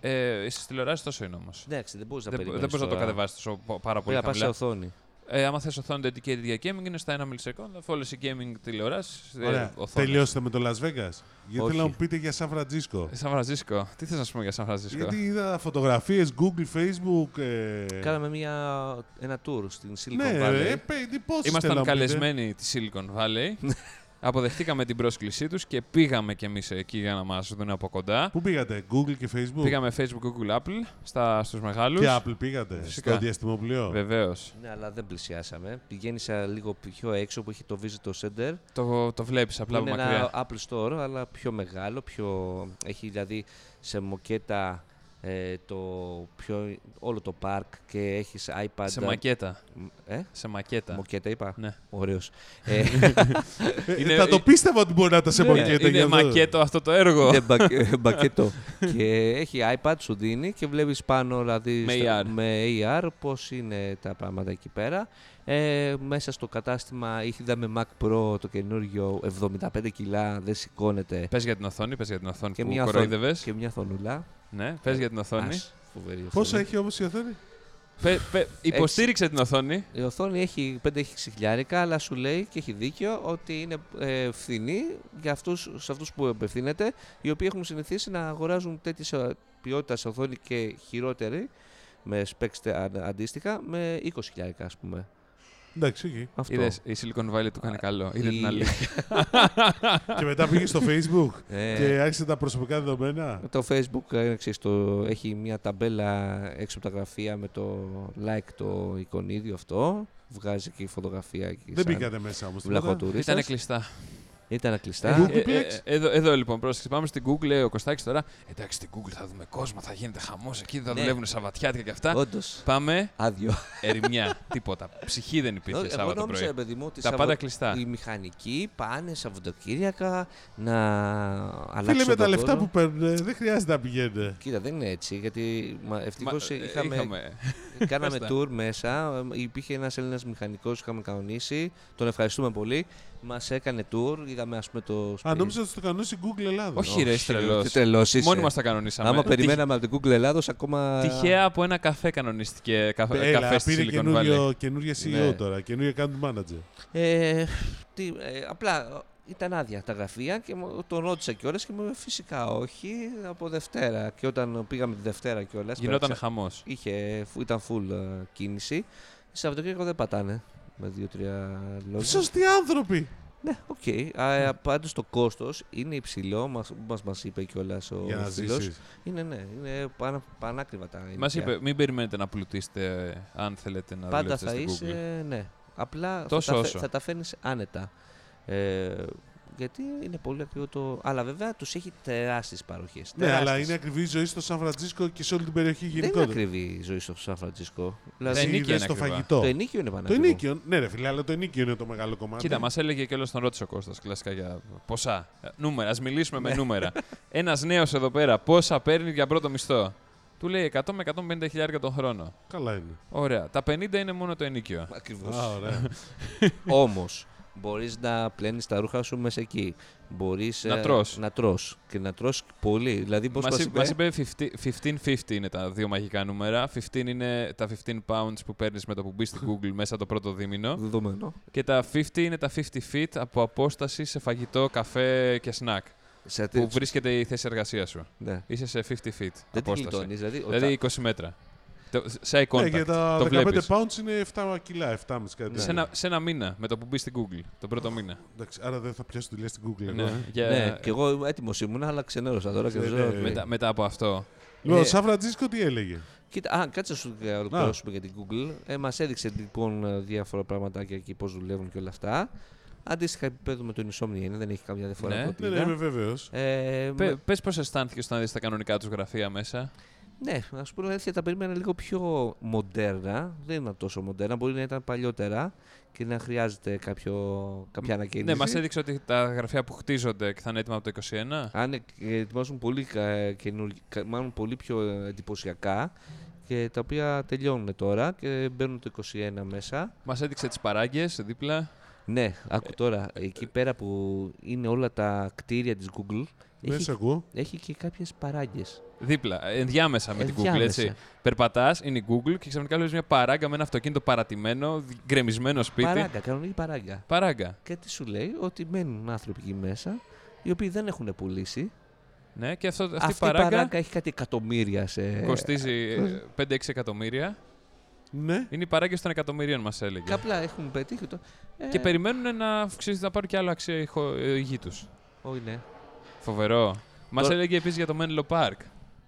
Ε, στις τηλεοράσεις τόσο είναι όμως. Εντάξει, δεν μπορείς να Δεν, δεν περιμένεις μπορείς να το τώρα. κατεβάσεις τόσο πο- πάρα πολύ Πρέπει να πας σε χαμηλά. οθόνη. Ε, άμα θες οθόνη dedicated για gaming είναι στα 1 millisecond, αφού όλες οι gaming τηλεοράσεις ε, Ωραία. οθόνες. Τελειώσετε με το Las Vegas. Γιατί Όχι. θέλω να μου πείτε για Σαν Φραντζίσκο. Ε, Σαν Φρανσίσκο. Τι θες να σου πούμε για Σαν Φρανσίσκο. Γιατί είδα φωτογραφίες Google, Facebook. Ε... Κάναμε μια, ένα tour στην Silicon Ναι, Valley. ρε, παι, τι πώς είστε να Ήμασταν μου πείτε. καλεσμένοι της Silicon Valley. Αποδεχτήκαμε την πρόσκλησή τους και πήγαμε κι εμείς εκεί για να μας δουν από κοντά. Πού πήγατε, Google και Facebook; Πήγαμε Facebook, Google, Apple στα, στους μεγάλους. Και Apple πήγατε. Φυσικά. Στο διαστημοπλοίο. Βεβαίως. Ναι, αλλά δεν πλησιάσαμε. Πηγαίνησα λίγο πιο έξω που έχει το Visitor Center. Το, το βλέπεις απλά είναι από ένα μακριά. Apple Store, αλλά πιο μεγάλο. Πιο... Έχει δηλαδή σε μοκέτα ε, το πιο, όλο το park και έχεις iPad. Σε μακέτα. Ε, Σε μακέτα. μοκέτα είπα. Ναι. Ωραίος. ε, Ε, Είναι- θα το πίστευα ότι μπορεί να τα σε Ναι, μοκέτα. είναι γι' αυτό. μακέτο αυτό το έργο. είναι μπακ- ε, μπακέτο. και έχει iPad, σου δίνει και βλέπεις πάνω δηλαδή, Με στα- AR. με AR πώς είναι τα πράγματα εκεί πέρα. Ε, μέσα στο κατάστημα είδαμε Mac Pro το καινούργιο 75 κιλά, δεν σηκώνεται. Πες για την οθόνη, πες για την οθόνη Και που μια, οθόνη, κοροϊδεύες. και μια θονουλά. Ναι, πες για την οθόνη. Ας, φοβερή οθόνη. Πόσο έχει όμως η οθόνη; Πε- πε- υποστήριξε την οθόνη. Η οθόνη έχει 5-6 χιλιάρικα, αλλά σου λέει και έχει δίκιο ότι είναι ε, φθηνή για αυτούς, σε αυτούς που απευθύνεται, οι οποίοι έχουν συνηθίσει να αγοράζουν τέτοιες ποιότητας σε οθόνη και χειρότερη, με specs τε- αν- αντίστοιχα, με 20 χιλιάρικα ας πούμε. Εντάξει, εκεί. Αυτό. Είδες, η Silicon Valley του κάνει Α, καλό. Είδε η- την αλήθεια. και μετά πήγες στο Facebook Ε, και άρχισε τα προσωπικά δεδομένα. Το Facebook ε, ξέρεις, το, έχει μια ταμπέλα έξω από τα γραφεία με το like το εικονίδιο αυτό. Βγάζει και φωτογραφία εκεί. Δεν σαν μπήκατε μέσα όμως. βλαχοτουρίστας. Ήταν κλειστά. Ήταν κλειστά. Εγώ- Ε, Googleplex. ε, εδώ, εδώ λοιπόν, πρόσεξε. Πάμε στην Google, λέει ο Κωστάκης τώρα. Εντάξει, στην Google θα δούμε κόσμο, θα γίνεται χαμός εκεί, θα Ναι. δουλεύουν Σαββατιάτικα και αυτά. Όντως, Πάμε, άδειο. ερημιά, τίποτα. Ψυχή δεν υπήρχε Εγώ Σάββατο νόμιζα, πρωί. ρε παιδί μου, ότι Τα Σαββα- πάντα κλειστά. οι μηχανικοί πάνε Σαββατοκύριακα να αλλάξουν Φίλε, με τον τα λεφτά κόσμο. που παίρνουν, δεν χρειάζεται να πηγαίνουν. Κοίτα, δεν είναι έτσι, γιατί μα, Μα, ευτυχώς ε, είχαμε, είχαμε κάναμε Πες τα. tour μέσα. ε, Υπήρχε ένας Έλληνας μηχανικός που είχαμε κανονίσει. Τον ευχαριστούμε πολύ. Μας έκανε tour. Είδαμε, ας πούμε, το σπίτι. Α, νόμιζα ότι το κανόνισε η Google Ελλάδα. Όχι, ρε, είσαι τρελός. Τι τρελός είσαι. Μόνοι μας τα κανονίσαμε. Άμα Τι- περιμέναμε από την Google Ελλάδος, ακόμα. Τυχαία από ένα καφέ κανονίστηκε καφέ, Έλα, καφές στη πήρε Silicon Valley. καινούριο, καινούργια CEO Ναι. τώρα, καινούργια account manager. Ε, τι, ε, απλά ήταν άδεια τα γραφεία και μου- τον ρώτησα κιόλας και μου είπε φυσικά όχι από Δευτέρα. Και όταν πήγαμε τη Δευτέρα κιόλας. Γινόταν χαμός. Είχε, ήταν full ε, κίνηση. Σαββατοκύριακο δεν πατάνε. Με δύο-τρία λόγια. Σωστοί άνθρωποι. Ναι, οκ. Okay. Πάντως το κόστος είναι υψηλό. Μας μας, μας είπε κιόλας ο Για να φίλος. ζήσεις. Είναι, ναι, είναι πανά, πανάκριβα τα Μας ενοίκια. είπε, μην περιμένετε να πλουτίσετε ε, αν θέλετε να Πάντα δουλέψετε θα στην Google. είσαι, ναι. Απλά Τόσο θα, τα, όσο. φε- θα τα φέρνεις άνετα. Ε, γιατί είναι πολύ ακριβό το. Αλλά βέβαια τους έχει τεράστιες παροχές. Ναι, αλλά είναι ακριβή η ζωή στο Σαν Φραντσίσκο και σε όλη την περιοχή Δεν είναι γενικότερα. ακριβή η ζωή στο Σαν Φραντσίσκο. Τα Δηλαδή, Εσύ ενίκια είδες είναι το ακριβά. φαγητό. το ενίκιο είναι Το πανάκριβο. ενίκιο, ναι, ρε φίλε, αλλά το ενίκιο είναι το μεγάλο κομμάτι. Κοίτα, μας έλεγε και όλος τον ρώτησε ο Κώστας κλασικά για ποσά. Ε, Νούμερα, ας μιλήσουμε με νούμερα. Ένας νέος εδώ πέρα, πόσα παίρνει για πρώτο μισθό; Του λέει 100 με 150 χιλιάρια τον χρόνο. Καλά είναι. Ωραία. Τα 50 είναι μόνο το ενίκιο. Ακριβώς. Α, ωραία. Όμως, μπορείς να πλένεις τα ρούχα σου μέσα εκεί. Μπορείς, Να ε, τρως. Να τρως. Και να τρως πολύ. Δηλαδή, πώς Μας μας είπε. είπε 15-50 είναι τα δύο μαγικά νούμερα. 15 είναι τα 15 pounds που παίρνεις με το που μπεις στην Google μέσα το πρώτο δίμηνο. Δεδομένο. Και τα 50 είναι τα 50 feet από απόσταση σε φαγητό, καφέ και σνακ. Σε Που βρίσκεται η θέση εργασίας σου. Ναι. Είσαι σε 50 feet Δεν τη απόσταση. γλιτώνεις. Δηλαδή, ο Δηλαδή 20 μέτρα. Το- Σε eye Ναι, contact. και τα το 15 βλέπεις. pounds είναι 7 κιλά, 7,5 κάτι. Σε ένα, σε ένα μήνα με το που μπει στην Google. Τον πρώτο μήνα. Εντάξει, άρα δεν θα πιάσω δουλειά στην Google. εγώ, Ναι, ε. για- Ναι, και εγώ έτοιμος ήμουν, αλλά ξενέρωσα τώρα και Ναι, δεν ναι, ξέρω. ναι. μετά, μετά από αυτό. Λοιπόν, Ε, ο Σαν Φραντσίσκο τι έλεγε; Κοίτα, α, κάτσε να σου ολοκληρώσουμε για την Google. Ε, Μας έδειξε λοιπόν ε, διάφορα πραγματάκια εκεί πώς δουλεύουν και όλα αυτά. Αντίστοιχα επίπεδο με το Insomnia είναι, δεν έχει καμιά διαφορά Ναι. από ό,τι Ναι, ναι, είδα. είμαι βέβαιος. Ε, Πε, με- πες πώς αισθάνθηκες όταν δεις τα κανονικά τους γραφεία μέσα. Ναι, να σου πω την αλήθεια, τα περίμενα λίγο πιο μοντέρνα. Δεν ήταν τόσο μοντέρνα, μπορεί να ήταν παλιότερα και να χρειάζεται κάποιο, κάποια ανακαίνιση. Ναι, μας έδειξε ότι τα γραφεία που χτίζονται και θα είναι έτοιμα από το 21. Αν ε, ετοιμάζουν πολύ, κα- καινούργι- κα- μάλλον πολύ πιο ε, εντυπωσιακά και τα οποία τελειώνουν τώρα και μπαίνουν το 21 μέσα. Μας έδειξε τις παράγκες δίπλα. Ναι, άκου Ε, τώρα, εκεί πέρα που είναι όλα τα κτίρια της Google, Δεν έχει, σε ακούω. έχει και κάποιες παράγκες. Δίπλα, ε, ενδιάμεσα με την Google, Ενδιάμεσα. έτσι. Περπατάς, είναι η Google και ξαφνικά βλέπεις μια παράγκα με ένα αυτοκίνητο παρατημένο, γκρεμισμένο σπίτι. Παράγκα, κανονική παράγκα. Παράγκα. Και τι σου λέει, ότι μένουν άνθρωποι εκεί μέσα, οι οποίοι δεν έχουν πουλήσει. Ναι, και αυτό, αυτή, Αυτή, η παράγκα, έχει κάτι εκατομμύρια σε... κοστίζει ε, 5-6 εκατομμύρια. Ναι. Είναι οι παράγκες των εκατομμυρίων, μας έλεγε. Και απλά έχουν πετύχει το... Ε, Και περιμένουν να, αυξήσει- να πάρουν και άλλο αξία η, χω- ε, η γη τους. Όχι, ναι. Φοβερό. Μας Τώρα- έλεγε επίσης για το Menlo Park.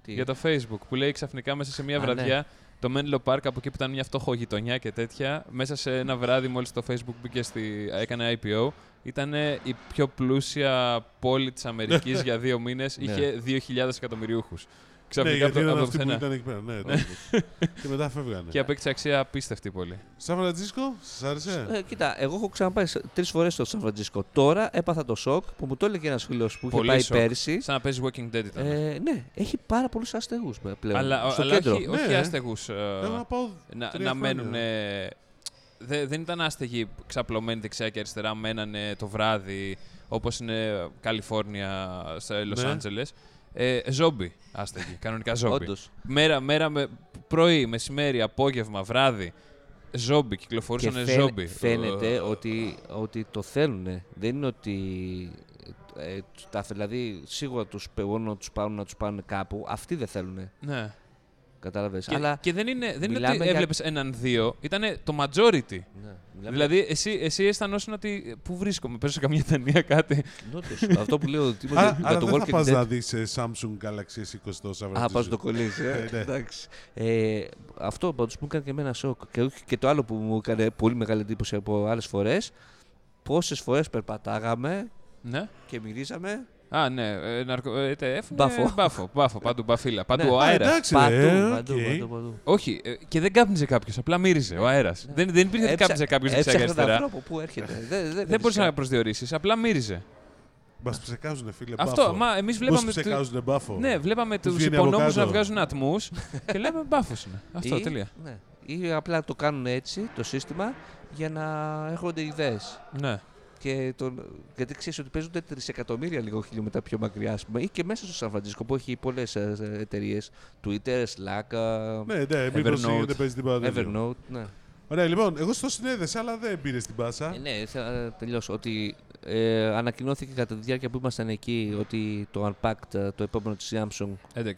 Τι; Για το Facebook που λέει ξαφνικά μέσα σε μια Α, ναι. βραδιά το Menlo Park από εκεί που ήταν μια φτωχογειτονιά και τέτοια, μέσα σε ένα βράδυ μόλις το Facebook μπήκε στη, έκανε IPO, ήταν η πιο πλούσια πόλη της Αμερικής για δύο μήνες. Ναι. Είχε 2.000 εκατομμυριούχους. Ναι, Ξαφνικά γιατί από, το- ήταν από το αυτοί που πουθενά. ήταν εκεί πέρα. Ναι, τέλος. και μετά φεύγανε. Και απέκτησε αξία απίστευτη πολύ. Σαν Φραντσίσκο, σας άρεσε; Ε, κοίτα, εγώ έχω ξαναπάει τρεις φορές στο Σαν Φραντζίσκο. Τώρα έπαθα το σοκ που μου το έλεγε ένας φίλος που είχε Πολύ πάει σοκ. πέρσι. Σαν να παίζει Walking Dead ήταν. Ε, ναι, έχει πάρα πολλούς αστεγούς πλέον. αλλά στο αλλά κέντρο. όχι, όχι Ναι. άστεγους, Θέλω ε, να πάω. να, τρία να χρόνια. μένουν. Δε, δεν ήταν άστεγοι ξαπλωμένοι δεξιά και αριστερά, μένανε το βράδυ όπως είναι Καλιφόρνια, σε Λο Ναι. Άντζελες. Ε, ζόμπι άστεγοι, κανονικά ζόμπι. Όντως. Μέρα, μέρα με, πρωί, μεσημέρι, απόγευμα, βράδυ. Ζόμπι, Και κυκλοφορούσαν φαίν- ζόμπι. φαίνεται Ε, ότι, ότι το θέλουν. Δεν είναι ότι. Ε, τα, δηλαδή, σίγουρα τους πεγώνουν να τους πάρουν να τους πάρουν κάπου. Αυτοί δεν θέλουν. Ναι. Κατάλαβες. Και, Αλλά. και δεν είναι, δεν είναι μιλάμε ότι για- έβλεπες έναν-δύο, ήταν το majority. Ναι, μιλάμε- Δηλαδή, εσύ, εσύ αισθανόσουν ότι. Πού βρίσκομαι, παίζω σε καμία ταινία κάτι. όντως, αυτό που λέω ο Τίμος Άρα, για άρα το δεν θα Walking πας Dead. να δεις ε, Samsung Galaxy S20 στο Σαν Α, πας Φραντσίσκο. το κολλήσεις. Ε. Ε, ναι. Εντάξει. Ε, αυτό πάντως μου έκανε και εμένα σοκ. Και, όχι- και το άλλο που μου έκανε πολύ μεγάλη εντύπωση από άλλες φορές. Πόσες φορές περπατάγαμε Ναι. και μυρίζαμε. Α, ναι. Ε, ναρκο... ε, τε- έφυγε- Μπάφο. Μπάφο, μπάφο, παντού μπαφίλα. Παντού Ναι. ο Α, αέρας. εντάξει, Παντού, ρε, παντού, οκ. παντού, παντού. Όχι, ε, και δεν κάπνιζε κάποιος, απλά μύριζε ο αέρας. Δεν, δεν υπήρχε ότι Έψα- κάπνιζε κάποιος δεξιά και έψαχνα τον αριστερά. άνθρωπο που έρχεται. δεν δεν, Δεν μπορούσε να προσδιορίσει, απλά μύριζε. Μας ψεκάζουνε, φίλε, Αυτό, μπάφο. μα εμείς Πώς βλέπαμε. του- ψεκάζουνε μπάφο; Ναι, βλέπαμε Τους τους βγαίνει από υπονόμους κάτω. να βγάζουν ατμούς και λέμε μπάφος είναι. Αυτό, Ή- τελεία. Ναι. ή απλά το κάνουν έτσι το σύστημα για να έρχονται ιδέες. Ναι και τον, γιατί ξέρεις ότι παίζονται τρισεκατομμύρια λίγο χιλιόμετρα πιο μακριά, πούμε, ή και μέσα στο Σαν Φραντζίσκο που έχει πολλές ε, ε, εταιρείες. Twitter, Slack, ε, ναι, ναι, Evernote. Δεν παίζει Evernote, ναι. Ωραία, λοιπόν, εγώ στο συνέδεσαι, αλλά δεν πήρε την πάσα. Ε, ναι, θα τελειώσω. Ότι ε, ανακοινώθηκε κατά τη διάρκεια που ήμασταν εκεί ότι το Unpacked, το επόμενο της Samsung. 11.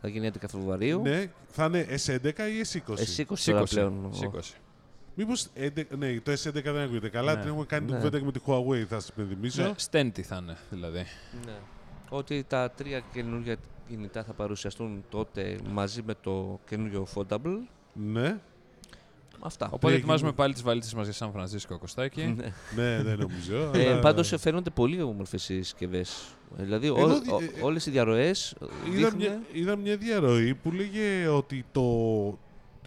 Θα γίνει 11 Φεβρουαρίου. Ναι, θα είναι S11 ή S20. S20, S20 τώρα πλέον. S20. Μήπως. Ναι, το S11 δεν ακούγεται καλά. Ναι. Την έχουμε κάνει ναι. την κουβέντα και με τη Huawei, θα σας υπενθυμίσω. Ναι. Στέντη θα είναι, δηλαδή. Ναι. Ότι τα τρία καινούργια κινητά θα παρουσιαστούν τότε μαζί με το καινούργιο Foldable. Ναι. Αυτά. Οπότε ετοιμάζουμε πάλι τις βαλίτσες μας για Σαν Φρανσίσκο Κωστάκη. Ναι. ναι, δεν νομίζω. ε, Πάντως ε, φαίνονται πολύ όμορφες οι συσκευές. Δηλαδή, ό, ε, ε, όλες οι διαρροές. Είδα, δείχνουν... είδα μια διαρροή που λέγε ότι το,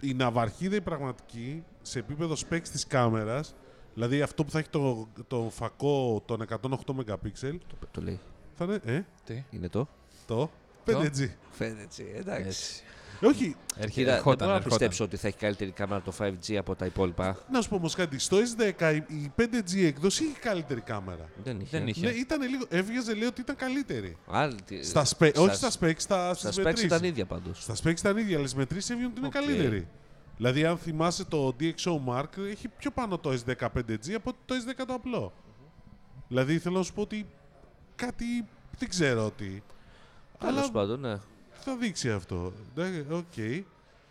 η ναυαρχίδα η πραγματική σε επίπεδο specs της κάμερας, δηλαδή αυτό που θα έχει το, το φακό των 108 MP, Το, το λέει. θα είναι ε, Τι; Είναι το. το 5G. Φαίνεται έτσι, εντάξει. Έτσι. Όχι, Έρχεται, Κοίτα, δεν ερχόταν, μπορώ να ερχόταν. πιστέψω ότι θα έχει καλύτερη κάμερα το 5G από τα υπόλοιπα. να σου πω όμως κάτι, στο S10 η- η 5G έκδοση είχε καλύτερη κάμερα. Δεν είχε. Δεν είχε. Ναι, ήταν λίγο, έβγαζε λέει ότι ήταν καλύτερη. Άλλη, τι- Στα spe-, όχι στα στα- specs, στα, Στα στις specs μετρήσεις. ήταν ίδια πάντως. Στα specs ήταν ίδια, αλλά στις μετρήσεις έβγαινε ότι είναι Οκ. καλύτερη. Δηλαδή, αν θυμάσαι το DxO Mark, έχει πιο πάνω το S10 5G από το S10 το απλό. Δηλαδή, θέλω να σου πω ότι κάτι δεν ξέρω τι. Τέλος Αλλά πάντων, ναι. θα δείξει αυτό. Ναι, Οκ.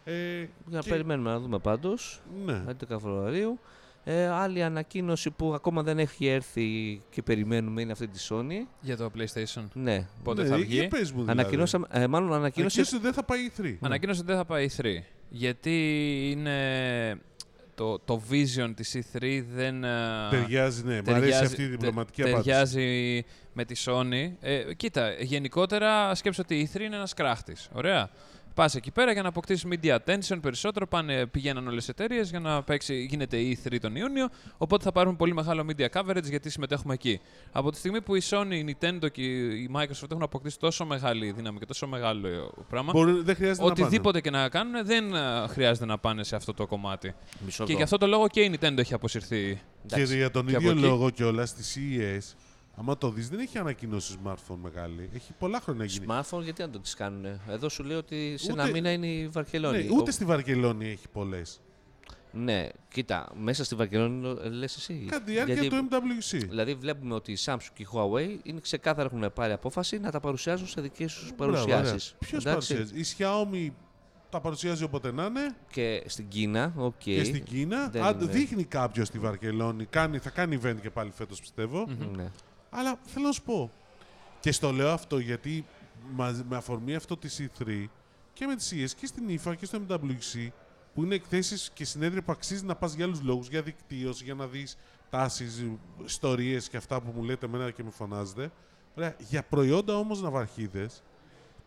Ε, Για να και- περιμένουμε να δούμε πάντως. Ναι. 11 Φεβρουαρίου. Ε, άλλη ανακοίνωση που ακόμα δεν έχει έρθει και περιμένουμε είναι αυτή της Sony. Για το PlayStation. Ναι. Πότε ναι, θα για βγει; πες μου, δηλαδή. Ανακοινώσαμε, ε, μάλλον ανακοίνωσε. Ανακοίνωσε ότι δεν θα πάει η 3. Ανακοίνωσε ότι δεν θα πάει η 3. Γιατί είναι το, το vision της E3 δεν... ε, Ταιριάζει, ναι. Μ' αρέσει αυτή η διπλωματική τε- απάντηση. Ταιριάζει με τη Sony. Ε, κοίτα, γενικότερα σκέψω ότι η E3 είναι ένας κράχτης. Ωραία. Πας εκεί πέρα για να αποκτήσεις media attention περισσότερο. Πάνε, πηγαίναν όλες οι εταιρείες για να παίξει, γίνεται η E3 τον Ιούνιο. Οπότε θα πάρουν πολύ μεγάλο media coverage γιατί συμμετέχουμε εκεί. Από τη στιγμή που η Sony, η Nintendo και η Microsoft έχουν αποκτήσει τόσο μεγάλη δύναμη και τόσο μεγάλο πράγμα, Μπορεί, δεν χρειάζεται να οτιδήποτε και να κάνουν δεν ε, χρειάζεται να πάνε σε αυτό το κομμάτι. Μισό Και εδώ. γι' αυτό το λόγο και η Nintendo έχει αποσυρθεί. πάνε. Εντάξει. Και για τον Και από ίδιο εκεί- λόγο κιόλας στη CES, άμα το δεις, δεν έχει ανακοινώσει smartphone μεγάλη. Έχει πολλά χρόνια γίνει. Smartphone, γιατί να το τις κάνουν. Εδώ σου λέει ότι σε Ούτε- ένα μήνα είναι η Βαρκελόνη. Ναι, ούτε στη Βαρκελόνη έχει πολλές. Ναι, κοίτα, μέσα στη Βαρκελόνη λε εσύ. Κατά τη διάρκεια Γιατί- του MWC. Δηλαδή βλέπουμε ότι η Samsung και η Huawei είναι ξεκάθαρα έχουν πάρει απόφαση να τα παρουσιάζουν σε δικές τους παρουσιάσεις. Ποιος παρουσιάζει; Η Xiaomi τα παρουσιάζει όποτε να είναι Και στην Κίνα, οκ. και στην Κίνα. δεν Αν είναι. δείχνει κάποιος στη Βαρκελόνη, κάνει, θα κάνει event και πάλι φέτος πιστεύω. Ναι. Αλλά θέλω να σου πω. Και στο λέω αυτό γιατί μαζί- με αφορμή αυτό της E3 και με τις CES και στην IFA και στο MWC που είναι εκθέσεις και συνέδρια που αξίζει να πας για άλλους λόγους, για δικτύωση, για να δεις τάσεις, ιστορίες και αυτά που μου λέτε εμένα και με φωνάζετε. Ωραία. Για προϊόντα όμως ναυαρχίδες,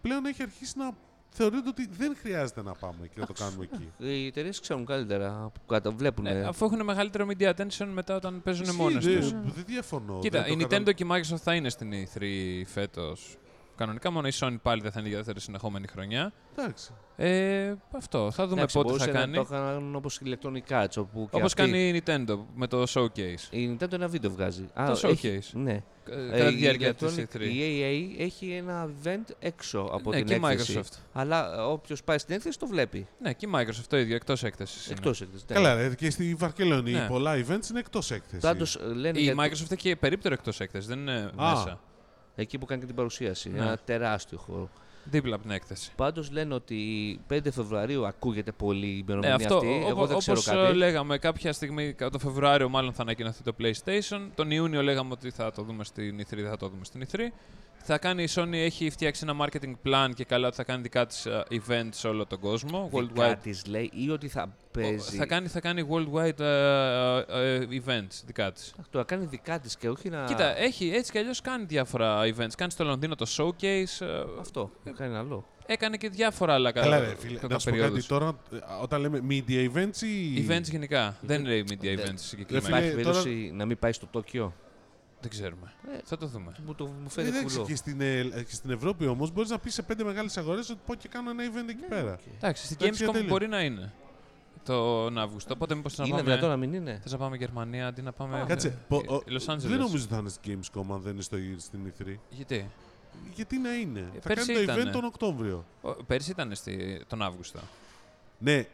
πλέον έχει αρχίσει να θεωρείται ότι δεν χρειάζεται να πάμε και να το κάνουμε εκεί. Οι εταιρείες ξέρουν καλύτερα που κατα- βλέπουν. Ναι, αφού έχουν μεγαλύτερο media attention μετά όταν παίζουν Ισχύει, μόνες δεν- τους. Δεν διαφωνώ. Κοίτα, δεν η το Nintendo κατα- και η Microsoft θα είναι στην E3 φέτος. Κανονικά μόνο η Sony πάλι δεν θα είναι για δεύτερη συνεχόμενη χρονιά. Εντάξει. Ε, αυτό. Θα δούμε Εντάξει, πότε θα μπορούσε κάνει. Να το κάνουν όπως Electronic Arts. Όπου και Όπως αυτή- κάνει η Nintendo με το Showcase. Η Nintendo ένα βίντεο βγάζει. Α, Το έχει- showcase. Ναι. Ε, Ε, Κατά τη η διάρκεια της Electronic- E3. Η EA έχει ένα event έξω από Ναι, την και η έκθεση. Microsoft. Αλλά όποιος πάει στην έκθεση το βλέπει. Ναι, και η Microsoft το ίδιο, εκτός έκθεσης. Εκτός έκθεσης. Καλά, ρε, και στη Βαρκελόνη Ναι. πολλά events είναι εκτός έκθεσης. Πάντως λένε. Η για- Microsoft έχει και περίπτερο εκτός έκθεσης, δεν είναι Α. μέσα. Εκεί που κάνει και την παρουσίαση. Ναι. Ένα τεράστιο χώρο. Δίπλα από την έκθεση. Πάντως λένε ότι 5 Φεβρουαρίου ακούγεται πολύ η Ναι, ημερομηνία αυτό, αυτή. Εγώ όπω δεν ξέρω όπως, ε, κάτι. λέγαμε, κάποια στιγμή το Φεβρουάριο μάλλον θα ανακοινωθεί το PlayStation. Τον Ιούνιο λέγαμε ότι θα το δούμε στην E3, δεν θα το δούμε στην E3. Θα κάνει η Sony, έχει φτιάξει ένα marketing plan και καλά ότι θα κάνει δικά της ε, events σε όλο τον κόσμο. Δικά Worldwide. της λέει ή ότι θα παίζει. Θα κάνει, θα κάνει worldwide ε, ε, events δικά της. Το θα κάνει δικά της και όχι να. Κοίτα, έχει έτσι κι αλλιώς κάνει διάφορα events. Κάνει στο Λονδίνο το showcase. ε, Αυτό. Θα κάνει άλλο. έκανε και διάφορα άλλα Καλά, κα- ρε, φίλε, κατά να σου πω κάτι περιόδους. τώρα, ε, όταν λέμε media events ή... Events γενικά. Δεν λέει media Δεν- events συγκεκριμένα. Φίλε, Υπάρχει τώρα- περίπτωση να μην πάει στο Τόκιο; Δεν ξέρουμε. Ε, Θα το δούμε. Μου, το, μου Ε, φαίνεται εντάξει, κουλό. και στην, ε, ε, και στην Ευρώπη όμως μπορείς να πεις σε πέντε μεγάλες αγορές ότι πω και κάνω ένα event εκεί πέρα. Εντάξει, στην Εντάξει, Gamescom τέλειο. μπορεί να είναι. τον Αύγουστο. Οπότε μήπως θα Είναι πάμε. δυνατόν να μην είναι; Θες να πάμε Γερμανία αντί να πάμε. Κάτσε. ε, πο- ε, ο- Los Angeles. δεν νομίζω ότι θα είναι στην Gamescom αν δεν είναι στο, στην E3. Γιατί; Γιατί να είναι; θα Ε, πέρσι κάνει το ήτανε. event τον Οκτώβριο. Ο, πέρσι ήταν στη, τον Αύγουστο. Ναι,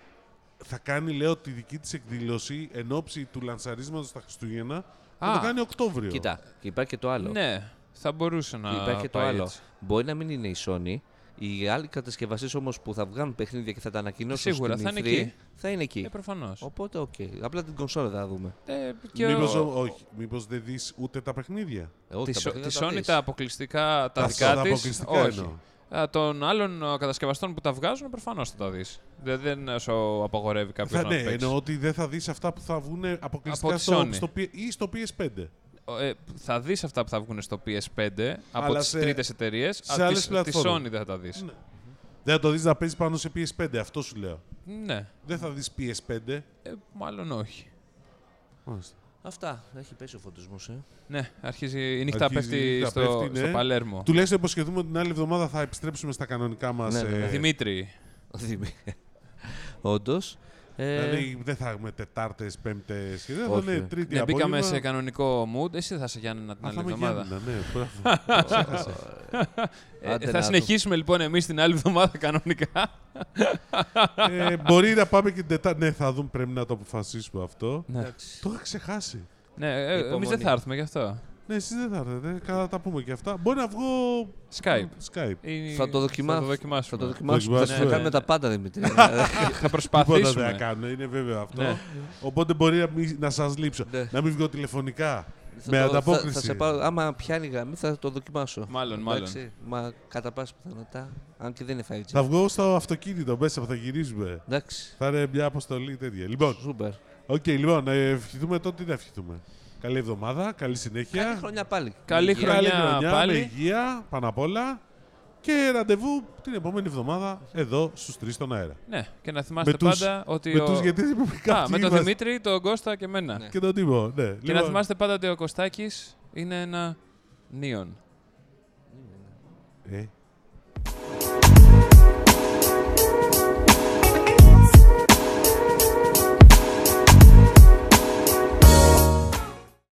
θα κάνει, λέω, τη δική της εκδήλωση εν όψει του λανσαρίσματος στα Χριστούγεννα. Θα Α. το κάνει Οκτώβριο. Κοίτα, και υπάρχει και το άλλο. Ναι, θα μπορούσε να. Και υπάρχει και το πάει άλλο. έτσι. Μπορεί να μην είναι η Sony. Οι άλλοι κατασκευαστές όμως που θα βγάλουν παιχνίδια και θα τα ανακοινώσουν Σίγουρα, στην θα είναι E3, εκεί. θα είναι εκεί. Ε, προφανώς. Οπότε, οκ. Απλά την κονσόλα θα δούμε. Ε, και Μήπως, ο- ο- όχι, μήπως δεν δεις ούτε τα παιχνίδια; Ε, όχι, Τη, τα Sony- παιχνίδια τη θα Sony δεις. τα αποκλειστικά τα Τα δικά τα της. αποκλειστικά Όχι. Εννοώ. Α, των άλλων α, κατασκευαστών που τα βγάζουν, προφανώς θα τα δεις. Δεν, δεν σου απαγορεύει κάποιος Θα, να ναι, το παίξει. εννοώ ότι δεν θα δεις αυτά που θα βγουν αποκλειστικά τη στο, Sony. στο, P- ή στο PS5. Ε, θα δεις αυτά που θα βγουν στο PS5 από Αλλά τις σε- τρίτες εταιρείες. σε άλλες Τη πλατφόρμες. Sony δεν θα τα δεις. Ναι. Δεν θα το δεις να παίζει πάνω σε PS5, αυτό σου λέω. Ναι. Δεν θα δεις PS5. Ε, μάλλον όχι. Μάλιστα. Αυτά. Έχει πέσει ο φωτισμός. Ε. Ναι, αρχίζει η νύχτα Αρχίζει η πέφτει νύχτα στο, πέφτει, ναι. στο Παλέρμο. Τουλάχιστον υποσχεθούμε ότι την άλλη εβδομάδα θα επιστρέψουμε στα κανονικά μας. Ναι, ναι, ναι. ε, Δημήτρη, Όντως. Ε, Δηλαδή δεν θα έχουμε Τετάρτες, Πέμπτες. Δεν θα Όχι. είναι Τρίτη ναι, μπήκαμε απόγευμα. σε κανονικό mood. Εσύ θα είσαι Γιάννη την Α, άλλη θα είμαι εβδομάδα. Γιάννηνα, ναι, μπράβο. Ξέχασα. Ε, Άντε θα να συνεχίσουμε λοιπόν εμείς την άλλη εβδομάδα κανονικά. ε, μπορεί να πάμε και την Τετάρτη. Ναι, θα δούμε, πρέπει να το αποφασίσουμε αυτό. ναι, εντάξει. Το είχα ξεχάσει. ναι ε, εμείς Υπομονή. δεν θα έρθουμε γι' αυτό. Ναι, εσείς δεν θα έρθετε. Κατά τα πούμε και αυτά. Μπορεί να βγω. Skype. Skype. Ή- Θα το δοκιμάσουμε. Θα το δοκιμάσουμε. Θα το δοκιμάσουμε. Θα Δοκιμάσουμε. θα κάνουμε τα πάντα, Δημήτρη. θα Τίποτα δεν προσπαθήσουμε. θα κάνω, είναι βέβαιο αυτό. Ναι. Οπότε μπορεί να, μην- να σας λείψω. Ναι. Να μην βγω τηλεφωνικά. Θα Με το- ανταπόκριση. Θα, θα σε πάρω, άμα πιάνει γραμμή, θα το δοκιμάσω. Μάλλον, μάλλον. Εντάξει, μα κατά πάση πιθανότητα, αν και δεν είναι 5G. Θα βγω στο αυτοκίνητο μέσα που θα γυρίζουμε. Εντάξει, Θα είναι μια αποστολή τέτοια. Λοιπόν, σούπερ. οκ, λοιπόν, να ευχηθούμε τότε τι να ευχηθούμε; Καλή εβδομάδα, καλή συνέχεια. Καλή χρονιά πάλι. Καλή Υγεία. χρονιά. Καλή χρονιά, πάλι. με υγεία, πάνω απ' όλα. Και ραντεβού την επόμενη εβδομάδα εδώ στους 3 στον αέρα. Ναι, και να θυμάστε Με τους- πάντα ότι. Με ο... τους γιατί είπαμε Α, κάποιοι με τον μας- Δημήτρη, τον Κώστα και εμένα. Ναι. Και τον τύπο, ναι. Και να θυμάστε πάντα ότι ο Κωστάκης είναι ένα νίον. Ε,